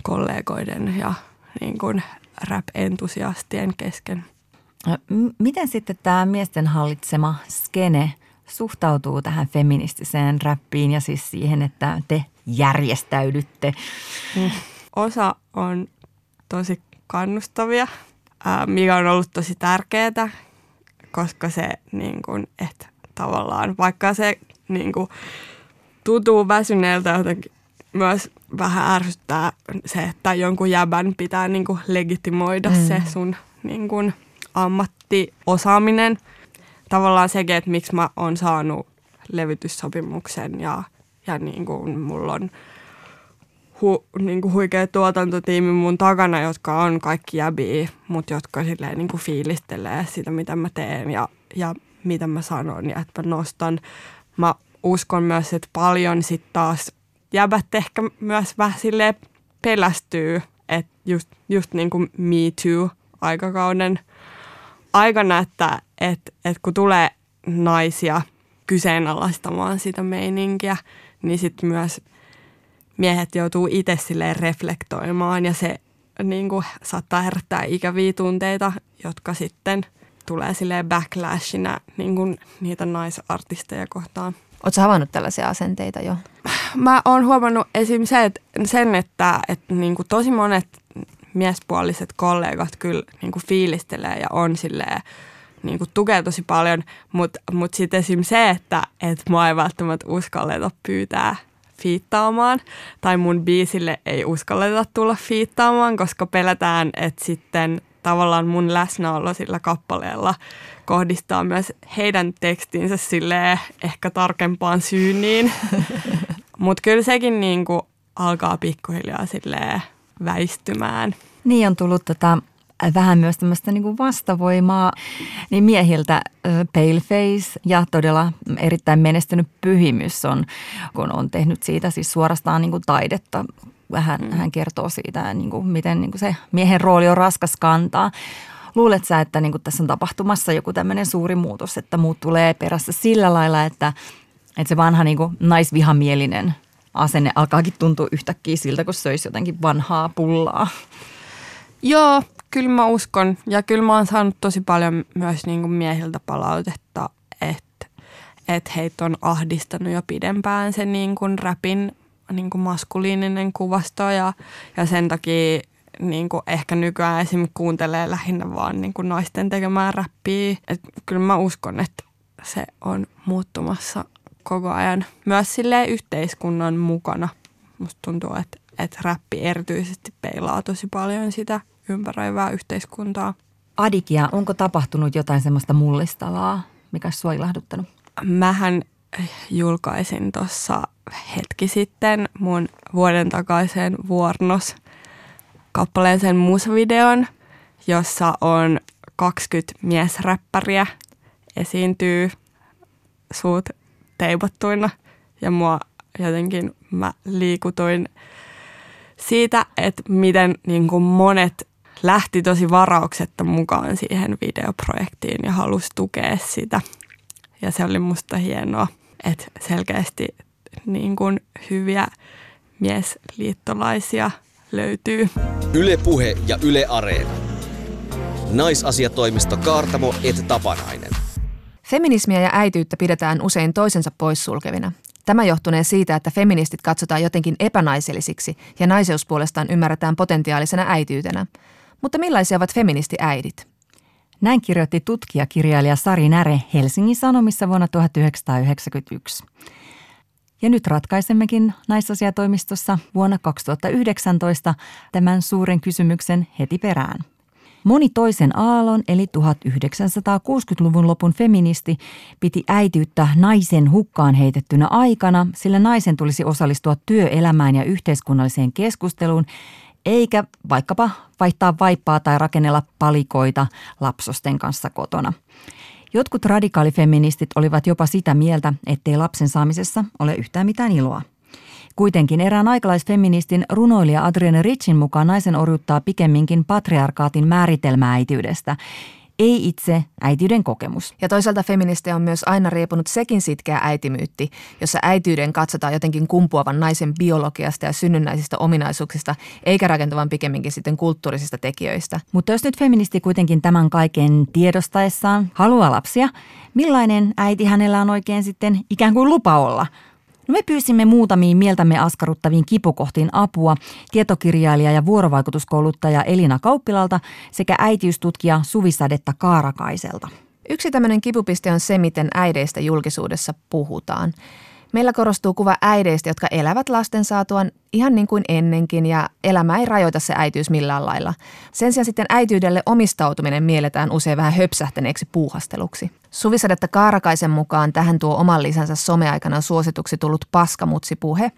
kollegoiden ja niin kuin rap-entusiastien kesken. Miten sitten tämä miesten hallitsema skene suhtautuu tähän feministiseen räppiin ja siis siihen, että te järjestäydytte? Mm. Osa on tosi kannustavia, mikä on ollut tosi tärkeää, koska se niin kuin, että tavallaan vaikka se niin kuin, tuntuu väsyneeltä jotenkin myös vähän ärsyttää se, että jonkun jäbän pitää niin kuin legitimoida mm. se sun niin kuin, ammattiosaaminen. Tavallaan sekin, että miksi mä oon saanut levytyssopimuksen ja, ja niin kuin mulla on hu, niin kuin huikea tuotantotiimi mun takana, jotka on kaikki jäbiä, mutta jotka silleen niin kuin fiilistelee sitä, mitä mä teen ja, ja mitä mä sanon ja että mä nostan. Mä uskon myös, että paljon sitten taas jäbät ehkä myös vähän silleen pelästyy, että just, just niin kuin Me Too-aikakauden aikana, että et, et kun tulee naisia kyseenalaistamaan sitä meininkiä, niin sitten myös miehet joutuu itse silleen reflektoimaan ja se niin kuin, saattaa herättää ikäviä tunteita, jotka sitten tulee silleen backlashina niin kuin, niitä naisartisteja kohtaan. Oletko havainnut tällaisia asenteita jo? Mä oon huomannut esim. Se, että, sen, että, että niin kuin tosi monet miespuoliset kollegat kyllä niin kuin fiilistelee ja on silleen, niin kuin tukee tosi paljon, mutta mut sitten esim. se, että et mua ei välttämättä uskalleta pyytää fiittaamaan tai mun biisille ei uskalleta tulla fiittaamaan, koska pelätään, että sitten tavallaan mun läsnäolo sillä kappaleella kohdistaa myös heidän tekstinsä sille ehkä tarkempaan syyniin. Mutta kyllä sekin niin kuin alkaa pikkuhiljaa silleen väistymään. Niin on tullut tota, vähän myös tämmöistä niin vastavoimaa niin miehiltä Paleface ja todella erittäin menestynyt pyhimys on, kun on tehnyt siitä siis suorastaan niin kuin taidetta. Vähän mm. hän kertoo siitä, niin kuin, miten niin kuin se miehen rooli on raskas kantaa. Luulet sä, että niin kuin tässä on tapahtumassa joku tämmöinen suuri muutos, että muut tulee perässä sillä lailla, että, että se vanha niin kuin naisvihamielinen asenne alkaakin tuntua yhtäkkiä siltä, kun söisi jotenkin vanhaa pullaa? Joo, kyllä mä uskon. Ja kyllä mä oon saanut tosi paljon myös niin kuin miehiltä palautetta, että, että heitä on ahdistanut jo pidempään se niin kuin räpin niin kuin maskuliininen kuvasto ja, ja sen takia niin kuin ehkä nykyään esim. kuuntelee lähinnä vaan niin kuin naisten tekemään räppiä. Et kyllä mä uskon, että se on muuttumassa koko ajan myös sille yhteiskunnan mukana. Musta tuntuu, että, että räppi erityisesti peilaa tosi paljon sitä ympäröivää yhteiskuntaa. Adikia, onko tapahtunut jotain semmoista mullistavaa, mikä sua ilahduttanut? Mähän julkaisin tuossa hetki sitten mun vuoden takaisen Vuornos kappaleen sen musavideon, jossa on 20 miesräppäriä esiintyy suut teipattuina ja mua jotenkin mä liikutuin siitä, että miten niin kuin monet lähti tosi varauksetta mukaan siihen videoprojektiin ja halusi tukea sitä. Ja se oli musta hienoa, että selkeästi niin kuin hyviä miesliittolaisia löytyy. Yle Puhe ja Yle Areena. Naisasiatoimisto Kaartamo et Tapanainen. Feminismiä ja äityyttä pidetään usein toisensa poissulkevina. Tämä johtunee siitä, että feministit katsotaan jotenkin epänaisellisiksi ja naiseus puolestaan ymmärretään potentiaalisena äityytenä. Mutta millaisia ovat feministiäidit? Näin kirjoitti tutkijakirjailija Sari Näre Helsingin Sanomissa vuonna 1991. Ja nyt ratkaisemmekin naisasiatoimistossa vuonna 2019 tämän suuren kysymyksen heti perään. Moni toisen aallon eli 1960-luvun lopun feministi piti äitiyttä naisen hukkaan heitettynä aikana, sillä naisen tulisi osallistua työelämään ja yhteiskunnalliseen keskusteluun, eikä vaikkapa vaihtaa vaippaa tai rakennella palikoita lapsosten kanssa kotona. Jotkut radikaalifeministit olivat jopa sitä mieltä, ettei lapsen saamisessa ole yhtään mitään iloa. Kuitenkin erään aikalaisfeministin runoilija Adrienne Richin mukaan naisen orjuttaa pikemminkin patriarkaatin määritelmää äitiydestä ei itse äitiyden kokemus. Ja toisaalta feministejä on myös aina riepunut sekin sitkeä äitimyytti, jossa äityyden katsotaan jotenkin kumpuavan naisen biologiasta ja synnynnäisistä ominaisuuksista, eikä rakentavan pikemminkin sitten kulttuurisista tekijöistä. Mutta jos nyt feministi kuitenkin tämän kaiken tiedostaessaan haluaa lapsia, millainen äiti hänellä on oikein sitten ikään kuin lupa olla – No me pyysimme muutamiin mieltämme askarruttaviin kipukohtiin apua tietokirjailija ja vuorovaikutuskouluttaja Elina Kauppilalta sekä äitiystutkija Suvisadetta Kaarakaiselta. Yksi tämmöinen kipupiste on se, miten äideistä julkisuudessa puhutaan. Meillä korostuu kuva äideistä, jotka elävät lasten saatuan ihan niin kuin ennenkin ja elämä ei rajoita se äitiys millään lailla. Sen sijaan sitten äityydelle omistautuminen mielletään usein vähän höpsähtäneeksi puuhasteluksi. Suvisadetta Kaarakaisen mukaan tähän tuo oman lisänsä someaikana suosituksi tullut paskamutsipuhe,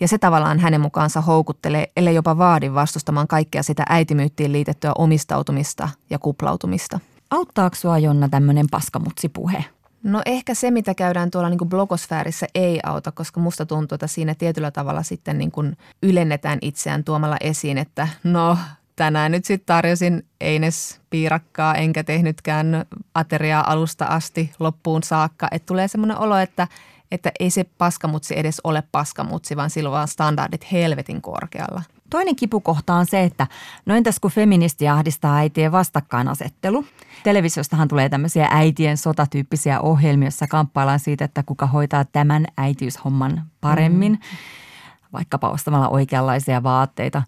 ja se tavallaan hänen mukaansa houkuttelee, ellei jopa vaadi vastustamaan kaikkea sitä äitimyyttiin liitettyä omistautumista ja kuplautumista. Auttaako sua Jonna tämmöinen paskamutsipuhe? No ehkä se, mitä käydään tuolla niin blogosfäärissä ei auta, koska musta tuntuu, että siinä tietyllä tavalla sitten niin kuin ylennetään itseään tuomalla esiin, että no tänään nyt sitten tarjosin Eines piirakkaa enkä tehnytkään ateriaa alusta asti loppuun saakka. Että tulee semmoinen olo, että, että ei se paskamutsi edes ole paskamutsi, vaan silloin vaan standardit helvetin korkealla. Toinen kipukohta on se, että no entäs kun feministi ahdistaa äitien vastakkainasettelu. Televisiostahan tulee tämmöisiä äitien sotatyyppisiä ohjelmia, joissa kamppaillaan siitä, että kuka hoitaa tämän äitiyshomman paremmin. Mm. Vaikkapa ostamalla oikeanlaisia vaatteita.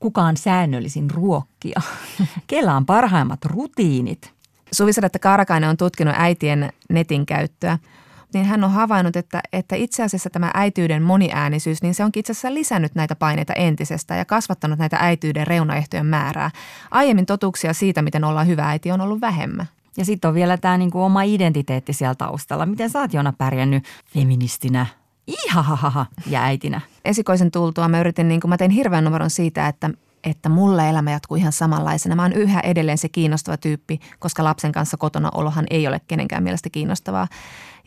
Kuka on säännöllisin ruokkia? Kellä on parhaimmat rutiinit? Suvisadetta Kaarakainen on tutkinut äitien netin käyttöä – niin hän on havainnut, että, että itse asiassa tämä äityyden moniäänisyys, niin se onkin itse asiassa lisännyt näitä paineita entisestä ja kasvattanut näitä äityyden reunaehtojen määrää. Aiemmin totuuksia siitä, miten ollaan hyvä äiti, on ollut vähemmän. Ja sitten on vielä tämä niinku oma identiteetti siellä taustalla. Miten sä oot Jona pärjännyt feministinä, ihahaha ja äitinä? Esikoisen tultua mä yritin, niin kuin mä tein hirveän numeron siitä, että että mulle elämä jatkuu ihan samanlaisena. Mä oon yhä edelleen se kiinnostava tyyppi, koska lapsen kanssa kotona olohan ei ole kenenkään mielestä kiinnostavaa.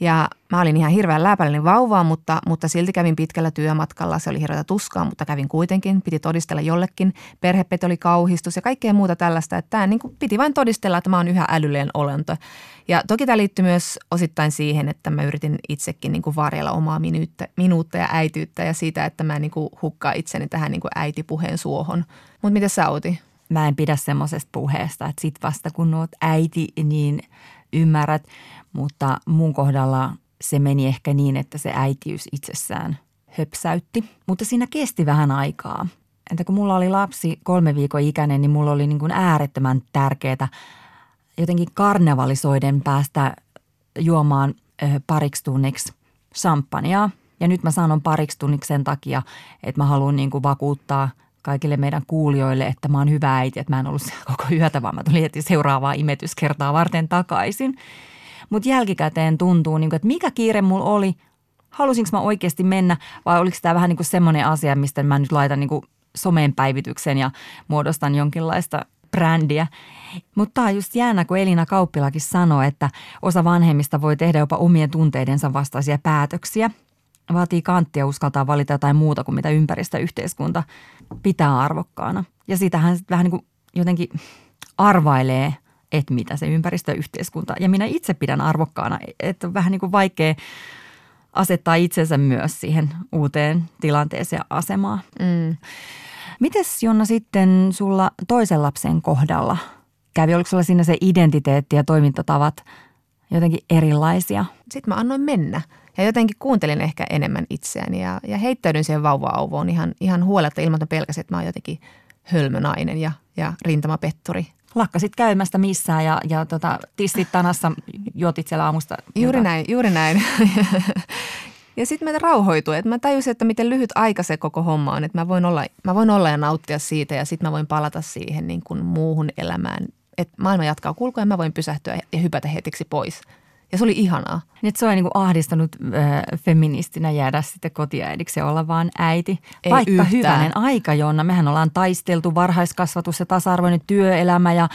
Ja mä olin ihan hirveän läpäinen vauvaa, mutta, mutta silti kävin pitkällä työmatkalla. Se oli hirveätä tuskaa, mutta kävin kuitenkin. Piti todistella jollekin. Perhepet oli kauhistus ja kaikkea muuta tällaista. Että tämä niin kuin piti vain todistella, että mä oon yhä älyllinen olento. Ja toki tämä liittyy myös osittain siihen, että mä yritin itsekin niin kuin varjella omaa minuutta, minuutta ja äityyttä ja siitä, että mä niin kuin hukkaan itseni tähän niin kuin äitipuheen suohon. Mutta miten sä Outi? Mä en pidä semmoisesta puheesta, että sit vasta kun oot äiti, niin ymmärrät. Mutta mun kohdalla se meni ehkä niin, että se äitiys itsessään höpsäytti. Mutta siinä kesti vähän aikaa. Entä kun mulla oli lapsi kolme viikon ikäinen, niin mulla oli niin kuin äärettömän tärkeää jotenkin karnevalisoiden päästä juomaan pariksi tunniksi champagnea. Ja nyt mä sanon pariksi tunniksi sen takia, että mä haluan niin kuin vakuuttaa kaikille meidän kuulijoille, että mä oon hyvä äiti, että mä en ollut koko yötä, vaan mä tulin heti seuraavaa imetyskertaa varten takaisin. Mutta jälkikäteen tuntuu, niin kuin, että mikä kiire mulla oli, halusinko mä oikeasti mennä vai oliko tämä vähän niin kuin semmoinen asia, mistä mä nyt laitan niin kuin someen päivityksen ja muodostan jonkinlaista brändiä. Mutta tämä on just jäänä, kun Elina Kauppilakin sanoi, että osa vanhemmista voi tehdä jopa omien tunteidensa vastaisia päätöksiä. Vaatii kanttia uskaltaa valita jotain muuta kuin mitä ympäristöyhteiskunta pitää arvokkaana. Ja sitähän vähän niin kuin jotenkin arvailee, että mitä se ympäristöyhteiskunta. Ja minä itse pidän arvokkaana, että on vähän niin kuin vaikea asettaa itsensä myös siihen uuteen tilanteeseen ja asemaan. Mm. Mites Jonna sitten sulla toisen lapsen kohdalla kävi? Oliko sulla siinä se identiteetti ja toimintatavat jotenkin erilaisia? Sitten mä annoin mennä ja jotenkin kuuntelin ehkä enemmän itseäni ja, ja heittäydyin siihen vauva-auvoon ihan, ihan huoletta ilman, että pelkäsin, että mä oon jotenkin hölmönainen ja, ja rintamapetturi. Lakkasit käymästä missään ja, ja tota, tissit tanassa juotit siellä aamusta. Juuri jota. näin, juuri näin. Ja sitten meitä rauhoitui, että mä tajusin, että miten lyhyt aika se koko homma on, että mä voin olla, mä voin olla ja nauttia siitä ja sitten mä voin palata siihen niin kuin muuhun elämään. Että maailma jatkaa kulkua ja mä voin pysähtyä ja hypätä hetiksi pois. Ja se oli ihanaa. Nyt se on niin kuin ahdistanut äh, feministinä jäädä sitten kotiäidiksi ja olla vaan äiti. Ei Vaikka yhtään. hyvänen aika, Jonna. Mehän ollaan taisteltu varhaiskasvatus ja tasa-arvoinen työelämä ja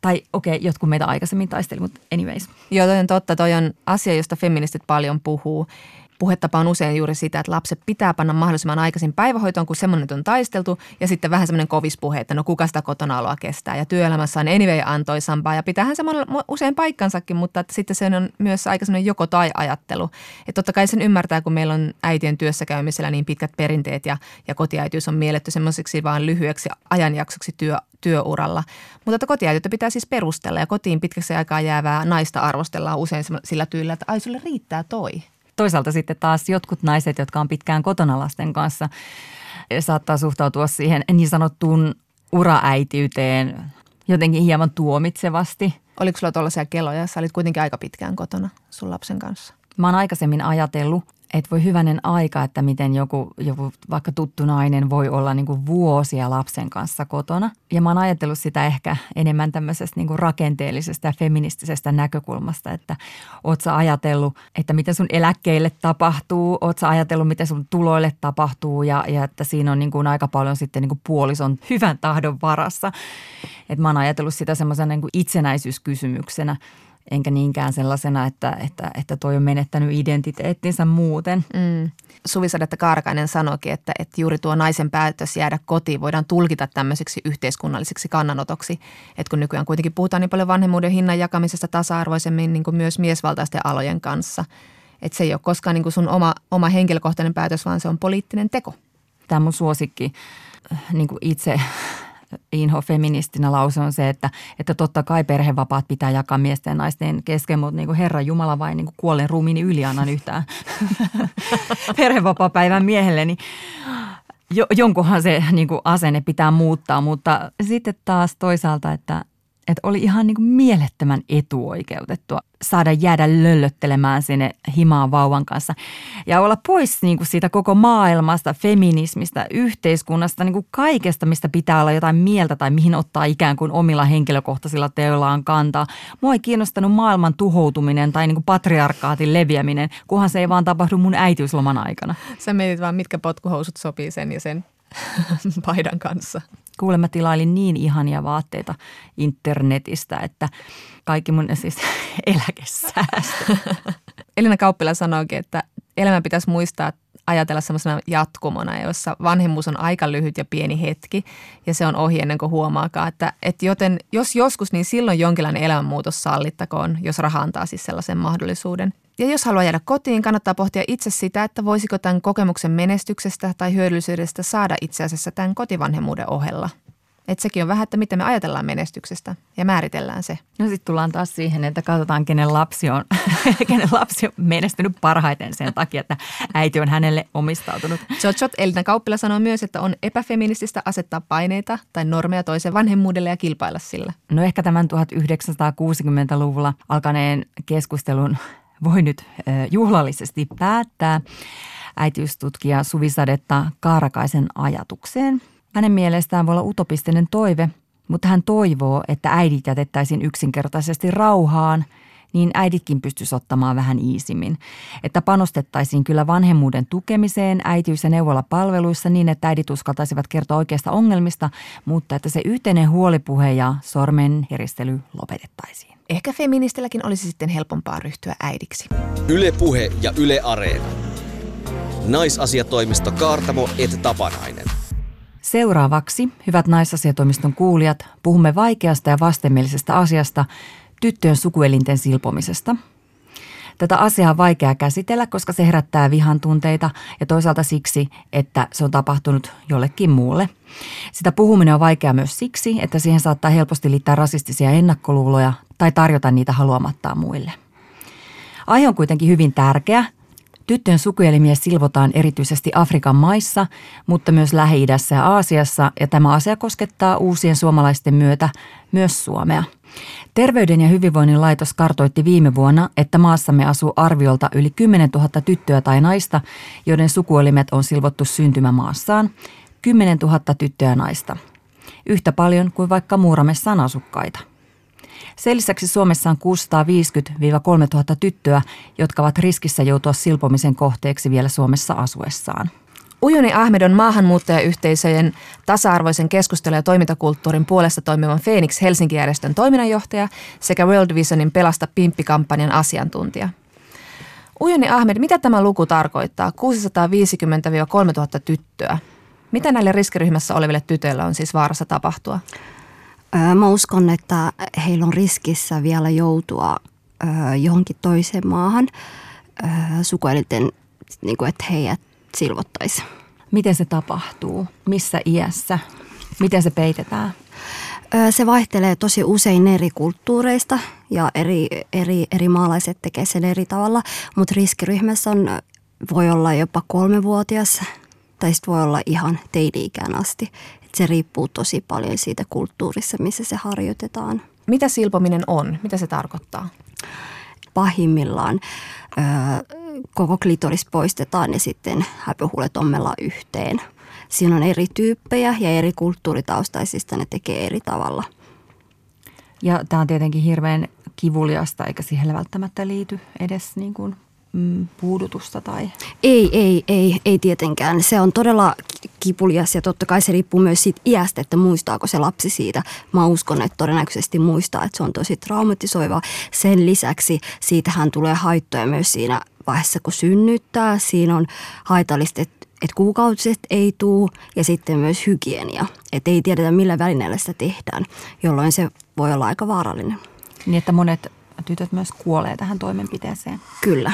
tai okei, okay, jotkut meitä aikaisemmin taisteli, mutta anyways. Joo, toi on totta. Toi on asia, josta feministit paljon puhuu. Puhetapa on usein juuri sitä, että lapset pitää panna mahdollisimman aikaisin päivähoitoon, kun semmoinen on taisteltu. Ja sitten vähän semmoinen kovispuhe, että no kuka sitä kotona oloa kestää. Ja työelämässä on anyway antoisampaa ja pitäähän se usein paikkansakin, mutta että sitten se on myös aika semmoinen joko tai ajattelu. Että totta kai sen ymmärtää, kun meillä on äitien työssäkäymisellä niin pitkät perinteet ja, ja kotiäitiys on mielletty semmoiseksi vaan lyhyeksi ajanjaksoksi työ, työuralla. Mutta että kotiäityyttä pitää siis perustella ja kotiin pitkäksi aikaa jäävää naista arvostellaan usein sillä tyylillä, että ai sulle riittää toi. Toisaalta sitten taas jotkut naiset, jotka on pitkään kotona lasten kanssa, saattaa suhtautua siihen niin sanottuun uraäitiyteen jotenkin hieman tuomitsevasti. Oliko sulla tuollaisia keloja? Sä olit kuitenkin aika pitkään kotona sun lapsen kanssa. Mä oon aikaisemmin ajatellut, että voi hyvänen aika, että miten joku, joku vaikka tuttu nainen voi olla niin kuin vuosia lapsen kanssa kotona. Ja mä oon ajatellut sitä ehkä enemmän tämmöisestä niin kuin rakenteellisesta ja feministisestä näkökulmasta, että oot sä ajatellut, että miten sun eläkkeille tapahtuu, oot sä ajatellut, miten sun tuloille tapahtuu ja, ja että siinä on niin kuin aika paljon sitten niin kuin puolison hyvän tahdon varassa. Että mä oon ajatellut sitä semmoisena niin itsenäisyyskysymyksenä enkä niinkään sellaisena, että, että, että toi on menettänyt identiteettinsä muuten. Mm. Suvisadetta Kaarkainen sanoikin, että, että juuri tuo naisen päätös jäädä kotiin voidaan tulkita tämmöiseksi yhteiskunnalliseksi kannanotoksi. Että kun nykyään kuitenkin puhutaan niin paljon vanhemmuuden hinnan jakamisesta tasa-arvoisemmin niin kuin myös miesvaltaisten alojen kanssa. Että se ei ole koskaan niin kuin sun oma, oma henkilökohtainen päätös, vaan se on poliittinen teko. Tämä mun suosikki äh, niin kuin itse inho feministinä lause on se, että, että totta kai perhevapaat pitää jakaa miesten ja naisten kesken, mutta niin kuin Herra Jumala vain niin kuin kuolleen ruumiini yli annan yhtään perhevapaapäivän miehelle, niin jo, jonkunhan se niin kuin asenne pitää muuttaa, mutta sitten taas toisaalta, että, että oli ihan niin kuin mielettömän etuoikeutettua saada jäädä löllöttelemään sinne himaan vauvan kanssa ja olla pois niin kuin siitä koko maailmasta, feminismistä, yhteiskunnasta, niin kuin kaikesta, mistä pitää olla jotain mieltä tai mihin ottaa ikään kuin omilla henkilökohtaisilla teoillaan kantaa. Mua ei kiinnostanut maailman tuhoutuminen tai niin kuin patriarkaatin leviäminen, kunhan se ei vaan tapahdu mun äitiysloman aikana. Sä mietit vaan, mitkä potkuhousut sopii sen ja sen paidan kanssa. Kuulemma tilailin niin ihania vaatteita internetistä, että kaikki mun siis eläkesäästö. Elina Kauppila sanoikin, että elämä pitäisi muistaa ajatella semmoisena jatkumona, jossa vanhemmuus on aika lyhyt ja pieni hetki ja se on ohi ennen kuin huomaakaan. Että, että joten jos joskus, niin silloin jonkinlainen elämänmuutos sallittakoon, jos raha antaa siis sellaisen mahdollisuuden. Ja jos haluaa jäädä kotiin, kannattaa pohtia itse sitä, että voisiko tämän kokemuksen menestyksestä tai hyödyllisyydestä saada itse asiassa tämän kotivanhemmuuden ohella. Että sekin on vähän, että miten me ajatellaan menestyksestä ja määritellään se. No sitten tullaan taas siihen, että katsotaan, kenen lapsi on, kenen lapsi on menestynyt parhaiten sen takia, että äiti on hänelle omistautunut. Jotsot Elina Kauppila sanoo myös, että on epäfeminististä asettaa paineita tai normeja toisen vanhemmuudelle ja kilpailla sillä. No ehkä tämän 1960-luvulla alkaneen keskustelun voi nyt juhlallisesti päättää äitiystutkija Suvisadetta Kaarakaisen ajatukseen. Hänen mielestään voi olla utopistinen toive, mutta hän toivoo, että äidit jätettäisiin yksinkertaisesti rauhaan, niin äiditkin pystyisi ottamaan vähän iisimmin. Että panostettaisiin kyllä vanhemmuuden tukemiseen äitiys- ja neuvolapalveluissa niin, että äidit uskaltaisivat kertoa oikeasta ongelmista, mutta että se yhteinen huolipuhe ja sormen heristely lopetettaisiin. Ehkä feministilläkin olisi sitten helpompaa ryhtyä äidiksi. Yle Puhe ja Yle Areena. Naisasiatoimisto Kaartamo et Tapanainen. Seuraavaksi, hyvät naisasiatoimiston kuulijat, puhumme vaikeasta ja vastenmielisestä asiasta, tyttöjen sukuelinten silpomisesta. Tätä asiaa on vaikea käsitellä, koska se herättää vihan tunteita ja toisaalta siksi, että se on tapahtunut jollekin muulle. Sitä puhuminen on vaikea myös siksi, että siihen saattaa helposti liittää rasistisia ennakkoluuloja tai tarjota niitä haluamattaan muille. Aihe on kuitenkin hyvin tärkeä. Tyttöjen sukuelimiä silvotaan erityisesti Afrikan maissa, mutta myös Lähi-idässä ja Aasiassa, ja tämä asia koskettaa uusien suomalaisten myötä myös Suomea. Terveyden ja hyvinvoinnin laitos kartoitti viime vuonna, että maassamme asuu arviolta yli 10 000 tyttöä tai naista, joiden sukuelimet on silvottu syntymämaassaan. 10 000 tyttöä ja naista. Yhtä paljon kuin vaikka Muuramessa on asukkaita. Sen lisäksi Suomessa on 650-3000 tyttöä, jotka ovat riskissä joutua silpomisen kohteeksi vielä Suomessa asuessaan. Ujuni Ahmed on maahanmuuttajayhteisöjen tasa-arvoisen keskustelu- ja toimintakulttuurin puolesta toimivan Phoenix Helsinki-järjestön toiminnanjohtaja sekä World Visionin Pelasta Pimppi-kampanjan asiantuntija. Ujuni Ahmed, mitä tämä luku tarkoittaa? 650-3000 tyttöä. Mitä näille riskiryhmässä oleville tytöille on siis vaarassa tapahtua? Mä uskon, että heillä on riskissä vielä joutua johonkin toiseen maahan sukuelinten, niin kuin, että heidät silvottaisiin. Miten se tapahtuu? Missä iässä? Miten se peitetään? Se vaihtelee tosi usein eri kulttuureista ja eri, eri, eri maalaiset tekee sen eri tavalla, mutta riskiryhmässä on, voi olla jopa kolmevuotias tai sitten voi olla ihan teini-ikään asti. Se riippuu tosi paljon siitä kulttuurissa, missä se harjoitetaan. Mitä silpominen on? Mitä se tarkoittaa? Pahimmillaan ö, koko klitoris poistetaan ja sitten häpyhuulet ommellaan yhteen. Siinä on eri tyyppejä ja eri kulttuuritaustaisista ne tekee eri tavalla. Ja tämä on tietenkin hirveän kivuliasta, eikä siihen välttämättä liity edes niin kuin mm, puudutusta tai? Ei, ei, ei, ei tietenkään. Se on todella kipulias ja totta kai se riippuu myös siitä iästä, että muistaako se lapsi siitä. Mä uskon, että todennäköisesti muistaa, että se on tosi traumatisoiva. Sen lisäksi siitähän tulee haittoja myös siinä vaiheessa, kun synnyttää. Siinä on haitallista, että että kuukautiset ei tuu ja sitten myös hygienia. Että ei tiedetä millä välineellä sitä tehdään, jolloin se voi olla aika vaarallinen. Niin, että monet tytöt myös kuolee tähän toimenpiteeseen. Kyllä.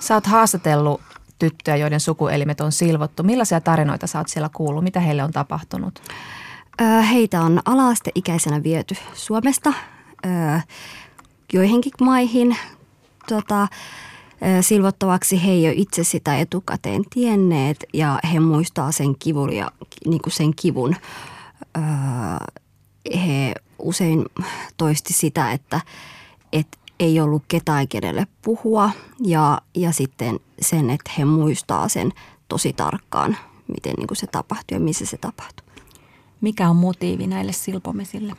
Sä oot haastatellut tyttöjä, joiden sukuelimet on silvottu. Millaisia tarinoita sä oot siellä kuullut? Mitä heille on tapahtunut? Heitä on alaasteikäisenä viety Suomesta joihinkin maihin tota, silvottavaksi. He ei ole itse sitä etukäteen tienneet ja he muistaa sen kivun ja niin kuin sen kivun. He usein toisti sitä, että, että ei ollut ketään kenelle puhua ja, ja sitten sen, että he muistaa sen tosi tarkkaan, miten niin kuin se tapahtui ja missä se tapahtui. Mikä on motiivi näille silpomisille?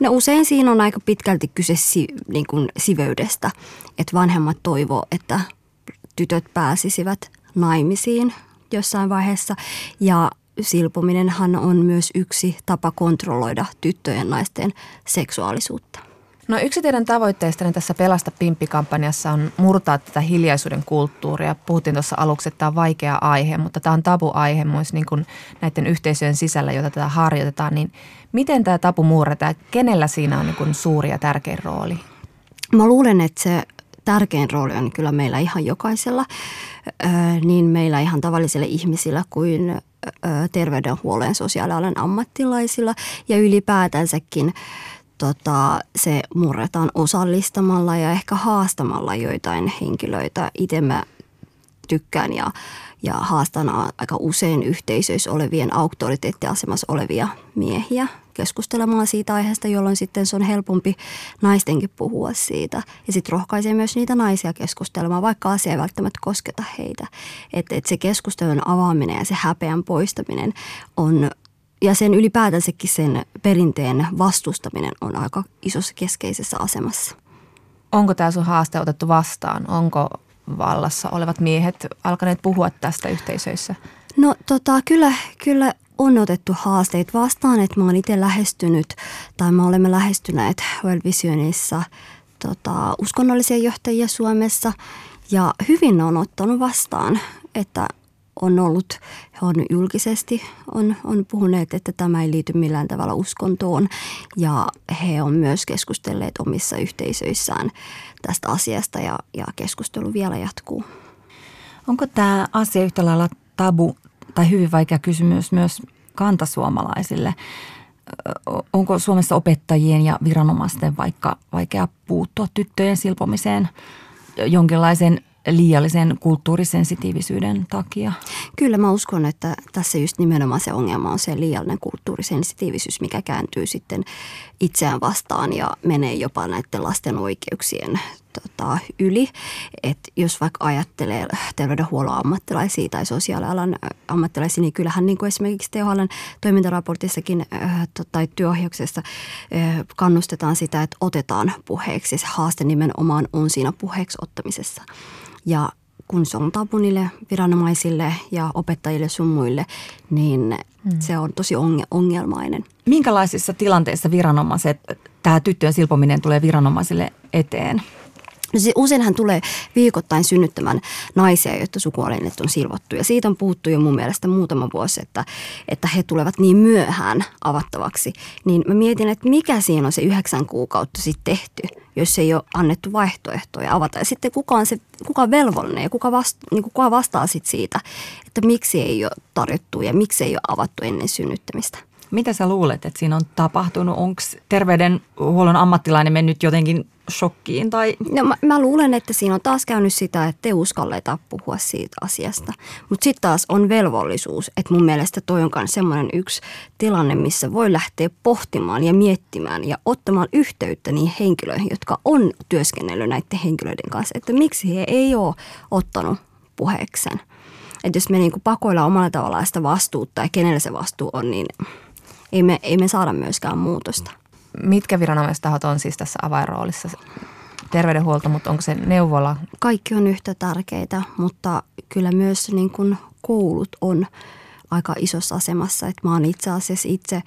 No usein siinä on aika pitkälti kyse si, niin kuin siveydestä, että vanhemmat toivoo, että tytöt pääsisivät naimisiin jossain vaiheessa ja silpominenhan on myös yksi tapa kontrolloida tyttöjen naisten seksuaalisuutta. No yksi teidän tavoitteistanne tässä Pelasta Pimppi-kampanjassa on murtaa tätä hiljaisuuden kulttuuria. Puhuttiin tuossa aluksi, että tämä on vaikea aihe, mutta tämä on tabu-aihe myös niin kuin näiden yhteisöjen sisällä, joita tätä harjoitetaan. Niin miten tämä tabu murretaan? Kenellä siinä on niin kuin suuri ja tärkein rooli? Mä luulen, että se tärkein rooli on kyllä meillä ihan jokaisella, niin meillä ihan tavallisilla ihmisillä kuin terveydenhuollon sosiaalialan ammattilaisilla ja ylipäätänsäkin – tota, se murretaan osallistamalla ja ehkä haastamalla joitain henkilöitä. Itse mä tykkään ja, ja haastan aika usein yhteisöissä olevien auktoriteettiasemassa olevia miehiä keskustelemaan siitä aiheesta, jolloin sitten se on helpompi naistenkin puhua siitä. Ja sitten rohkaisee myös niitä naisia keskustelemaan, vaikka asia ei välttämättä kosketa heitä. Että et se keskustelun avaaminen ja se häpeän poistaminen on ja sen ylipäätänsäkin sen perinteen vastustaminen on aika isossa keskeisessä asemassa. Onko tämä sun haaste otettu vastaan? Onko vallassa olevat miehet alkaneet puhua tästä yhteisöissä? No tota, kyllä, kyllä on otettu haasteet vastaan, että mä oon itse lähestynyt tai me olemme lähestyneet World Visionissa tota, uskonnollisia johtajia Suomessa ja hyvin on ottanut vastaan, että on ollut, he on julkisesti on, on puhuneet, että tämä ei liity millään tavalla uskontoon ja he on myös keskustelleet omissa yhteisöissään tästä asiasta ja, ja keskustelu vielä jatkuu. Onko tämä asia yhtä lailla tabu tai hyvin vaikea kysymys myös kantasuomalaisille? Onko Suomessa opettajien ja viranomaisten vaikka vaikea puuttua tyttöjen silpomiseen jonkinlaisen liiallisen kulttuurisensitiivisyyden takia? Kyllä mä uskon, että tässä just nimenomaan se ongelma on se liiallinen kulttuurisensitiivisyys, mikä kääntyy sitten itseään vastaan ja menee jopa näiden lasten oikeuksien tota, yli. Et jos vaikka ajattelee terveydenhuollon ammattilaisia tai sosiaalialan ammattilaisia, niin kyllähän niin kuin esimerkiksi THL toimintaraportissakin äh, tai työohjauksessa äh, kannustetaan sitä, että otetaan puheeksi. Se haaste nimenomaan on siinä puheeksi ottamisessa. Ja kun se on tabu niille viranomaisille ja opettajille sun muille, niin hmm. se on tosi ongelmainen. Minkälaisissa tilanteissa viranomaiset, tämä tyttöjen silpominen tulee viranomaisille eteen? No useinhan tulee viikoittain synnyttämään naisia, joita sukuelimet on silvottu. Ja siitä on puhuttu jo mun mielestä muutama vuosi, että, että he tulevat niin myöhään avattavaksi. Niin mä mietin, että mikä siinä on se yhdeksän kuukautta sitten tehty, jos ei ole annettu vaihtoehtoja avata. Ja sitten kuka on, se, kuka on velvollinen ja kuka, vasta, niin kuka vastaa sitten siitä, että miksi ei ole tarjottu ja miksi ei ole avattu ennen synnyttämistä. Mitä sä luulet, että siinä on tapahtunut? Onko terveydenhuollon ammattilainen mennyt jotenkin shokkiin? Tai? No, mä, mä luulen, että siinä on taas käynyt sitä, että te uskalleta puhua siitä asiasta. Mutta sitten taas on velvollisuus, että mun mielestä toi on myös semmoinen yksi tilanne, missä voi lähteä pohtimaan ja miettimään ja ottamaan yhteyttä niihin henkilöihin, jotka on työskennellyt näiden henkilöiden kanssa, että miksi he ei ole ottanut puheeksen. Että jos me niinku pakoillaan omalla tavallaan sitä vastuutta ja kenellä se vastuu on, niin ei me, ei me saada myöskään muutosta mitkä viranomaistahot on siis tässä avainroolissa? Terveydenhuolto, mutta onko se neuvola? Kaikki on yhtä tärkeitä, mutta kyllä myös niin kuin koulut on aika isossa asemassa. Että mä oon itse asiassa itse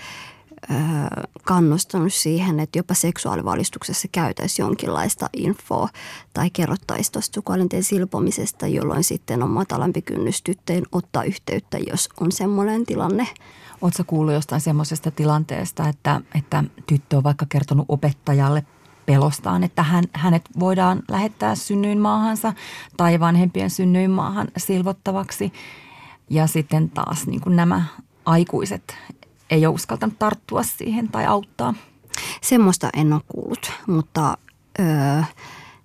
kannustanut siihen, että jopa seksuaalivalistuksessa käytäisiin jonkinlaista infoa tai kerrottaisiin tuosta sukuelinten silpomisesta, jolloin sitten on matalampi kynnys tyttöjen ottaa yhteyttä, jos on semmoinen tilanne. Oletko kuullut jostain semmoisesta tilanteesta, että, että tyttö on vaikka kertonut opettajalle pelostaan, että hän, hänet voidaan lähettää synnyinmaahansa tai vanhempien synnyinmaahan silvottavaksi. Ja sitten taas niin kuin nämä aikuiset ei ole uskaltanut tarttua siihen tai auttaa. Semmoista en ole kuullut, mutta öö,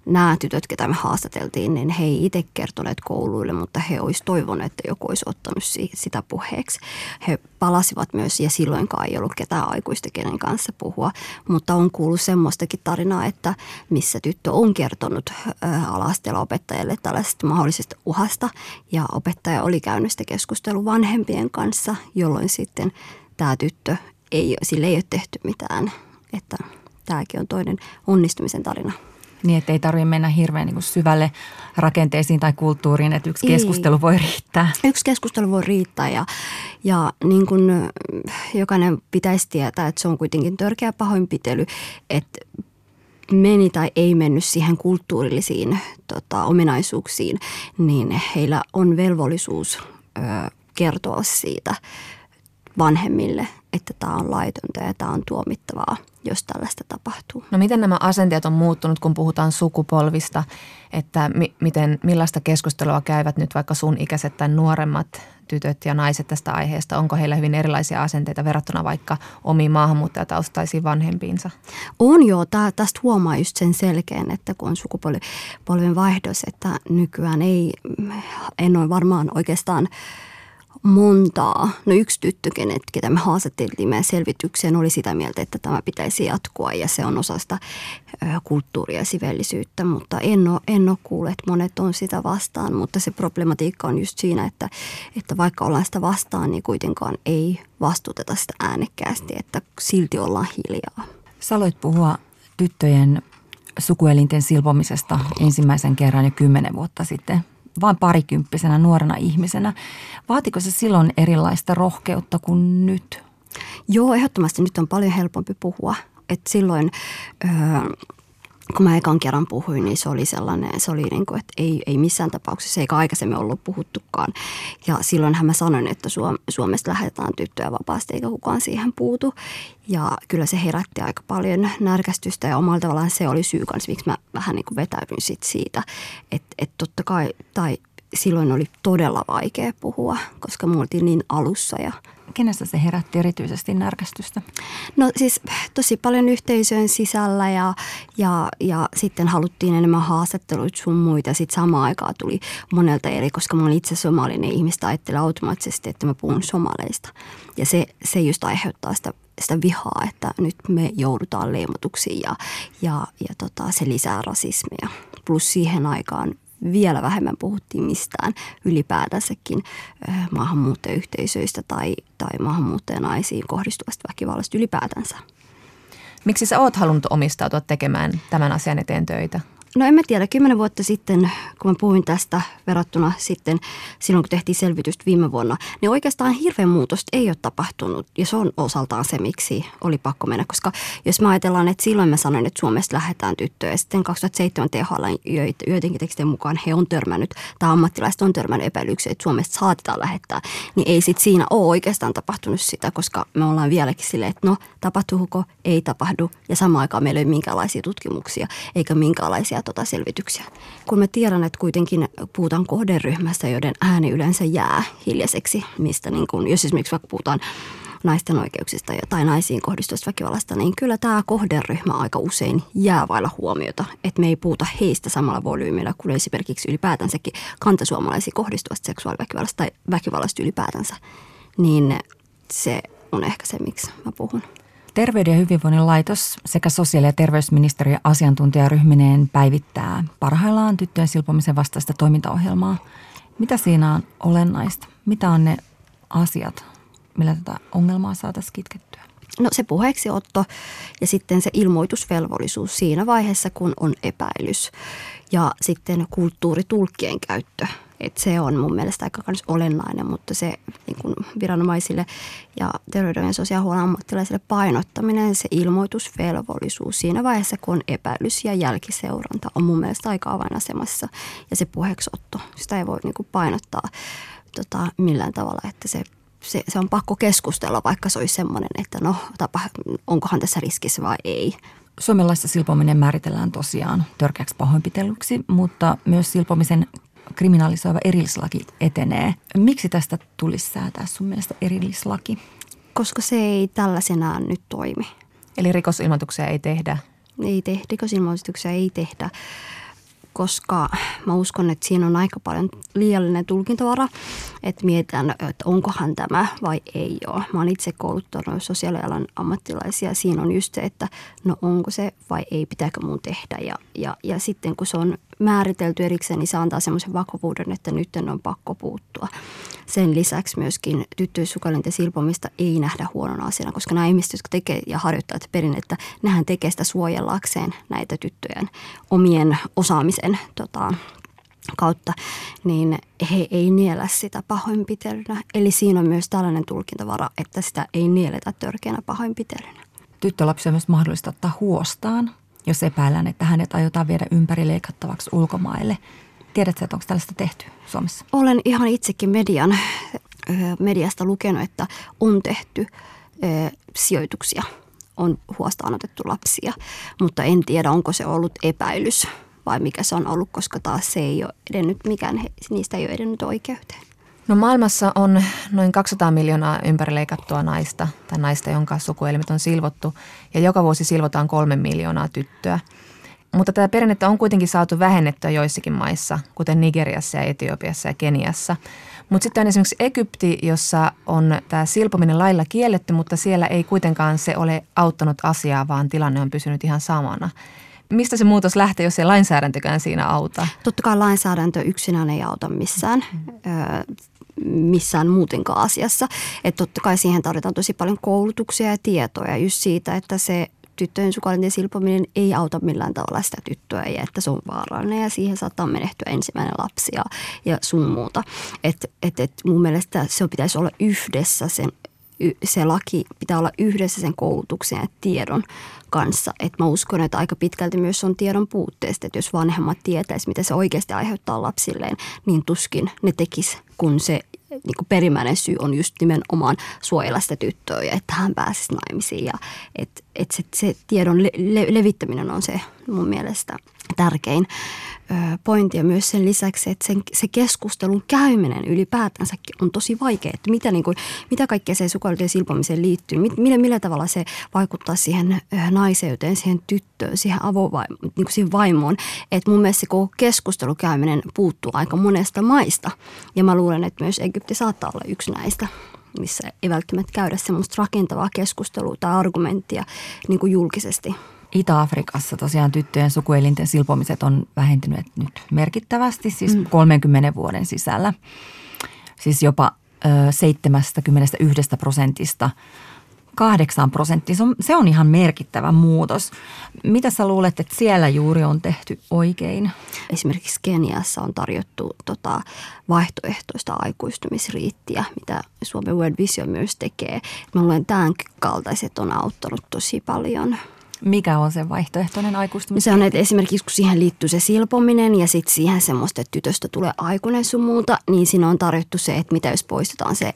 nämä tytöt, ketä me haastateltiin, niin he ei itse kertoneet kouluille, mutta he olisi toivoneet, että joku olisi ottanut sitä puheeksi. He palasivat myös ja silloinkaan ei ollut ketään aikuista, kenen kanssa puhua, mutta on kuullut semmoistakin tarinaa, että missä tyttö on kertonut alastella opettajalle tällaisesta mahdollisesta uhasta ja opettaja oli käynyt sitä keskustelua vanhempien kanssa, jolloin sitten tämä tyttö, ei, sille ei ole tehty mitään, että tämäkin on toinen onnistumisen tarina. Niin, että ei tarvitse mennä hirveän niin syvälle rakenteisiin tai kulttuuriin, että yksi ei. keskustelu voi riittää. Yksi keskustelu voi riittää ja, ja niin kuin jokainen pitäisi tietää, että se on kuitenkin törkeä pahoinpitely, että meni tai ei mennyt siihen kulttuurillisiin tota, ominaisuuksiin, niin heillä on velvollisuus ö, kertoa siitä vanhemmille, että tämä on laitonta ja tämä on tuomittavaa, jos tällaista tapahtuu. No miten nämä asenteet on muuttunut, kun puhutaan sukupolvista, että mi- miten, millaista keskustelua käyvät nyt vaikka sun ikäiset tai nuoremmat tytöt ja naiset tästä aiheesta? Onko heillä hyvin erilaisia asenteita verrattuna vaikka omiin maahanmuuttajataustaisiin vanhempiinsa? On joo. Tää, tästä huomaa just sen selkeän, että kun on sukupolven vaihdos, että nykyään ei, en ole varmaan oikeastaan – montaa. No yksi tyttö, kenet, ketä me haastatteltiin meidän selvitykseen, oli sitä mieltä, että tämä pitäisi jatkua ja se on osa sitä kulttuuria ja sivellisyyttä, mutta en ole, en ole kuullut, että monet on sitä vastaan, mutta se problematiikka on just siinä, että, että vaikka ollaan sitä vastaan, niin kuitenkaan ei vastuteta sitä äänekkäästi, että silti ollaan hiljaa. Sä aloit puhua tyttöjen sukuelinten silpomisesta ensimmäisen kerran jo kymmenen vuotta sitten vain parikymppisenä nuorena ihmisenä. Vaatiko se silloin erilaista rohkeutta kuin nyt? Joo, ehdottomasti nyt on paljon helpompi puhua. Et silloin... Öö, kun mä ekan kerran puhuin, niin se oli sellainen, se oli niin kuin, että ei, ei missään tapauksessa, eikä aikaisemmin ollut puhuttukaan. Ja silloinhan mä sanoin, että Suomesta lähetetään tyttöjä vapaasti, eikä kukaan siihen puutu. Ja kyllä se herätti aika paljon närkästystä ja omalla tavallaan se oli syy kanssa, miksi mä vähän niin kuin vetäydyin sit siitä. Että et totta kai, tai silloin oli todella vaikea puhua, koska me oltiin niin alussa ja kenessä se herätti erityisesti närkästystä? No siis tosi paljon yhteisöjen sisällä ja, ja, ja sitten haluttiin enemmän haastatteluita sun muita. Sitten samaan aikaan tuli monelta eri, koska mä olin itse somalinen ihmistä, ajattelin automaattisesti, että mä puhun somaleista. Ja se, se just aiheuttaa sitä, sitä vihaa, että nyt me joudutaan leimotuksiin ja, ja, ja tota, se lisää rasismia. Plus siihen aikaan vielä vähemmän puhuttiin mistään ylipäätänsäkin maahanmuuttajayhteisöistä tai, tai maahanmuuttajanaisiin kohdistuvasta väkivallasta ylipäätänsä. Miksi sä oot halunnut omistautua tekemään tämän asian eteen töitä? No en mä tiedä, kymmenen vuotta sitten, kun mä puhuin tästä verrattuna sitten silloin, kun tehtiin selvitystä viime vuonna, niin oikeastaan hirveän muutosta ei ole tapahtunut. Ja se on osaltaan se, miksi oli pakko mennä. Koska jos me ajatellaan, että silloin mä sanoin, että Suomesta lähdetään tyttöjä, ja sitten 2007 THL joidenkin tekstien mukaan he on törmännyt, tai ammattilaiset on törmännyt epäilyksiä, että Suomesta saatetaan lähettää, niin ei sit siinä ole oikeastaan tapahtunut sitä, koska me ollaan vieläkin silleen, että no tapahtuuko, ei tapahdu, ja samaan aikaan meillä ei ole minkäänlaisia tutkimuksia, eikä minkäänlaisia tota selvityksiä. Kun mä tiedän, että kuitenkin puhutaan kohderyhmästä, joiden ääni yleensä jää hiljaiseksi, mistä niin kun, jos esimerkiksi vaikka puhutaan naisten oikeuksista tai naisiin kohdistuvasta väkivallasta, niin kyllä tämä kohderyhmä aika usein jää vailla huomiota, että me ei puhuta heistä samalla volyymilla kuin esimerkiksi ylipäätänsäkin kantasuomalaisiin kohdistuvasta seksuaaliväkivallasta tai väkivallasta ylipäätänsä. Niin se on ehkä se, miksi mä puhun. Terveyden ja hyvinvoinnin laitos sekä sosiaali- ja terveysministeriön asiantuntijaryhmineen päivittää parhaillaan tyttöjen silpomisen vastaista toimintaohjelmaa. Mitä siinä on olennaista? Mitä on ne asiat, millä tätä ongelmaa saataisiin kitkettyä? No se puheeksiotto ja sitten se ilmoitusvelvollisuus siinä vaiheessa, kun on epäilys. Ja sitten kulttuuritulkkien käyttö – et se on mun mielestä aika olennainen, mutta se niin kuin viranomaisille ja terveyden ja sosiaalihuollon ammattilaisille painottaminen, se ilmoitusvelvollisuus siinä vaiheessa, kun on epäilys ja jälkiseuranta, on mun mielestä aika avainasemassa. Ja se puheeksiotto, sitä ei voi niin painottaa tota, millään tavalla, että se se, se on pakko keskustella, vaikka se olisi semmoinen, että no, tapa, onkohan tässä riskissä vai ei. Suomenlaista silpominen määritellään tosiaan törkeäksi pahoinpitelyksi, mutta myös silpomisen kriminalisoiva erillislaki etenee. Miksi tästä tulisi säätää sun mielestä erillislaki? Koska se ei tällaisenaan nyt toimi. Eli rikosilmoituksia ei tehdä? Ei tehdä, rikosilmoituksia ei tehdä koska mä uskon, että siinä on aika paljon liiallinen tulkintavara, että mietitään, että onkohan tämä vai ei ole. Mä oon itse kouluttanut sosiaalialan ammattilaisia. Siinä on just se, että no onko se vai ei, pitääkö mun tehdä. Ja, ja, ja sitten kun se on määritelty erikseen, niin se antaa semmoisen vakavuuden, että nyt on pakko puuttua. Sen lisäksi myöskin tyttöjen sukuelinten silpomista ei nähdä huonona asiana, koska nämä ihmiset, jotka tekee ja harjoittavat perinnettä, nehän tekee sitä suojellakseen näitä tyttöjen omien osaamisen tota, kautta, niin he ei niellä sitä pahoinpitelynä. Eli siinä on myös tällainen tulkintavara, että sitä ei nieletä törkeänä pahoinpitelynä. Tyttölapsi on myös mahdollista ottaa huostaan, jos epäillään, että hänet aiotaan viedä ympärileikattavaksi ulkomaille. Tiedätkö, että onko tällaista tehty Suomessa? Olen ihan itsekin median, mediasta lukenut, että on tehty sijoituksia. On huostaan otettu lapsia, mutta en tiedä, onko se ollut epäilys vai mikä se on ollut, koska taas se ei ole edennyt, mikään niistä ei ole edennyt oikeuteen. No maailmassa on noin 200 miljoonaa ympärileikattua naista tai naista, jonka sukuelimet on silvottu ja joka vuosi silvotaan kolme miljoonaa tyttöä. Mutta tätä perinnettä on kuitenkin saatu vähennettyä joissakin maissa, kuten Nigeriassa ja Etiopiassa ja Keniassa. Mutta sitten on esimerkiksi Egypti, jossa on tämä silpominen lailla kielletty, mutta siellä ei kuitenkaan se ole auttanut asiaa, vaan tilanne on pysynyt ihan samana. Mistä se muutos lähtee, jos ei lainsäädäntökään siinä auta? Totta kai lainsäädäntö yksinään ei auta missään. Missään muutenkaan asiassa. Että totta kai siihen tarvitaan tosi paljon koulutuksia ja tietoja just siitä, että se tyttöjen sukuelinten silpominen ei auta millään tavalla sitä tyttöä ja että se on vaarallinen ja siihen saattaa menehtyä ensimmäinen lapsi ja, ja sun muuta. Et, et, et mun mielestä se pitäisi olla yhdessä sen se laki pitää olla yhdessä sen koulutuksen ja tiedon kanssa. Et mä uskon, että aika pitkälti myös on tiedon puutteesta, että jos vanhemmat tietäisi, mitä se oikeasti aiheuttaa lapsilleen, niin tuskin ne tekis, kun se niin kuin perimmäinen syy on just nimenomaan suojella sitä tyttöä ja että hän pääsisi naimisiin. Ja et, että se, se tiedon le, le, levittäminen on se mun mielestä tärkein pointti. Ja myös sen lisäksi, että sen, se keskustelun käyminen ylipäätänsäkin on tosi vaikea, että mitä, niin kuin, mitä kaikkea se sukuelinten silpomiseen liittyy, millä, millä tavalla se vaikuttaa siihen naiseuteen, siihen tyttöön, siihen avovaimoon, niin kuin siihen vaimoon. Että mun mielestä se koko keskustelun käyminen puuttuu aika monesta maista. Ja mä luulen, että myös Egypti saattaa olla yksi näistä missä ei välttämättä käydä semmoista rakentavaa keskustelua tai argumenttia niin kuin julkisesti. Itä-Afrikassa tosiaan tyttöjen sukuelinten silpomiset on vähentyneet nyt merkittävästi, siis mm. 30 vuoden sisällä. Siis jopa ö, 71 prosentista 8 prosenttia. Se on, se on ihan merkittävä muutos. Mitä sä luulet, että siellä juuri on tehty oikein? Esimerkiksi Keniassa on tarjottu tota, vaihtoehtoista aikuistumisriittiä, mitä Suomen World Vision myös tekee. Mä luulen, että tämän kaltaiset on auttanut tosi paljon – mikä on se vaihtoehtoinen aikuistuminen? Se on, että esimerkiksi kun siihen liittyy se silpominen ja sitten siihen semmoista, että tytöstä tulee aikuinen sun muuta, niin siinä on tarjottu se, että mitä jos poistetaan se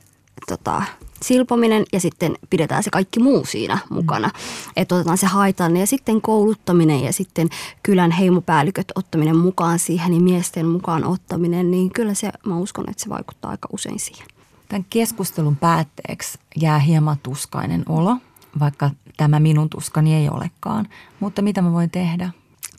tota, silpominen ja sitten pidetään se kaikki muu siinä mukana. Mm. Että otetaan se haitallinen ja sitten kouluttaminen ja sitten kylän heimopäälliköt ottaminen mukaan siihen niin miesten mukaan ottaminen, niin kyllä se, mä uskon, että se vaikuttaa aika usein siihen. Tämän keskustelun päätteeksi jää hieman tuskainen olo, vaikka tämä minun tuskani ei olekaan. Mutta mitä mä voin tehdä?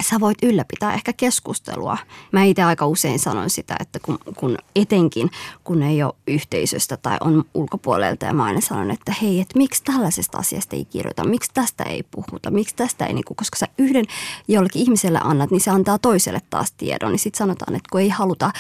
Sä voit ylläpitää ehkä keskustelua. Mä itse aika usein sanon sitä, että kun, kun etenkin kun ei ole yhteisöstä tai on ulkopuolelta ja mä aina sanon, että hei, että miksi tällaisesta asiasta ei kirjoita, miksi tästä ei puhuta, miksi tästä ei, niin kuin, koska sä yhden jollekin ihmiselle annat, niin se antaa toiselle taas tiedon. Niin sitten sanotaan, että kun ei haluta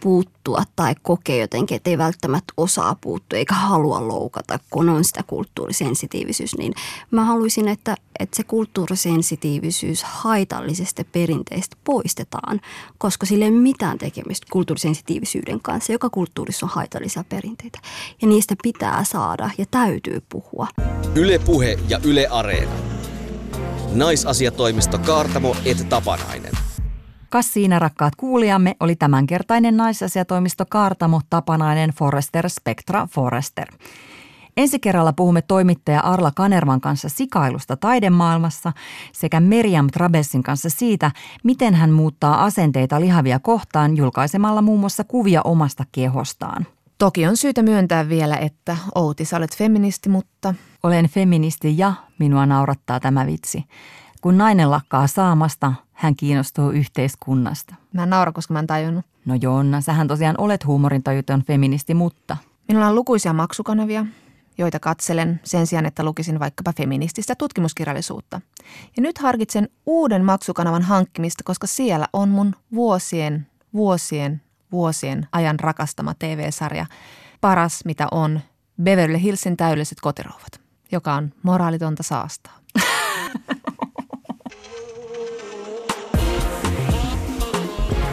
puuttua tai kokee jotenkin, että ei välttämättä osaa puuttua eikä halua loukata, kun on sitä kulttuurisensitiivisyys, niin mä haluaisin, että, että se kulttuurisensitiivisyys haitallisesta perinteistä poistetaan, koska sille ei ole mitään tekemistä kulttuurisensitiivisyyden kanssa. Joka kulttuurissa on haitallisia perinteitä ja niistä pitää saada ja täytyy puhua. Yle Puhe ja Yle Areena. Naisasiatoimisto Kaartamo et Tapanainen. Kas siinä rakkaat kuulijamme oli tämänkertainen naisasiatoimisto Kaartamo Tapanainen Forester Spectra Forester. Ensi kerralla puhumme toimittaja Arla Kanervan kanssa sikailusta taidemaailmassa sekä Meriam Trabessin kanssa siitä, miten hän muuttaa asenteita lihavia kohtaan julkaisemalla muun muassa kuvia omasta kehostaan. Toki on syytä myöntää vielä, että Outi, sä olet feministi, mutta... Olen feministi ja minua naurattaa tämä vitsi. Kun nainen lakkaa saamasta, hän kiinnostuu yhteiskunnasta. Mä en naura, koska mä en tajunnut. No Jonna, sähän tosiaan olet huumorintajuton feministi, mutta... Minulla on lukuisia maksukanavia, joita katselen sen sijaan, että lukisin vaikkapa feminististä tutkimuskirjallisuutta. Ja nyt harkitsen uuden maksukanavan hankkimista, koska siellä on mun vuosien, vuosien, vuosien ajan rakastama TV-sarja Paras mitä on Beverly Hillsin täydelliset kotirouvat, joka on moraalitonta saastaa.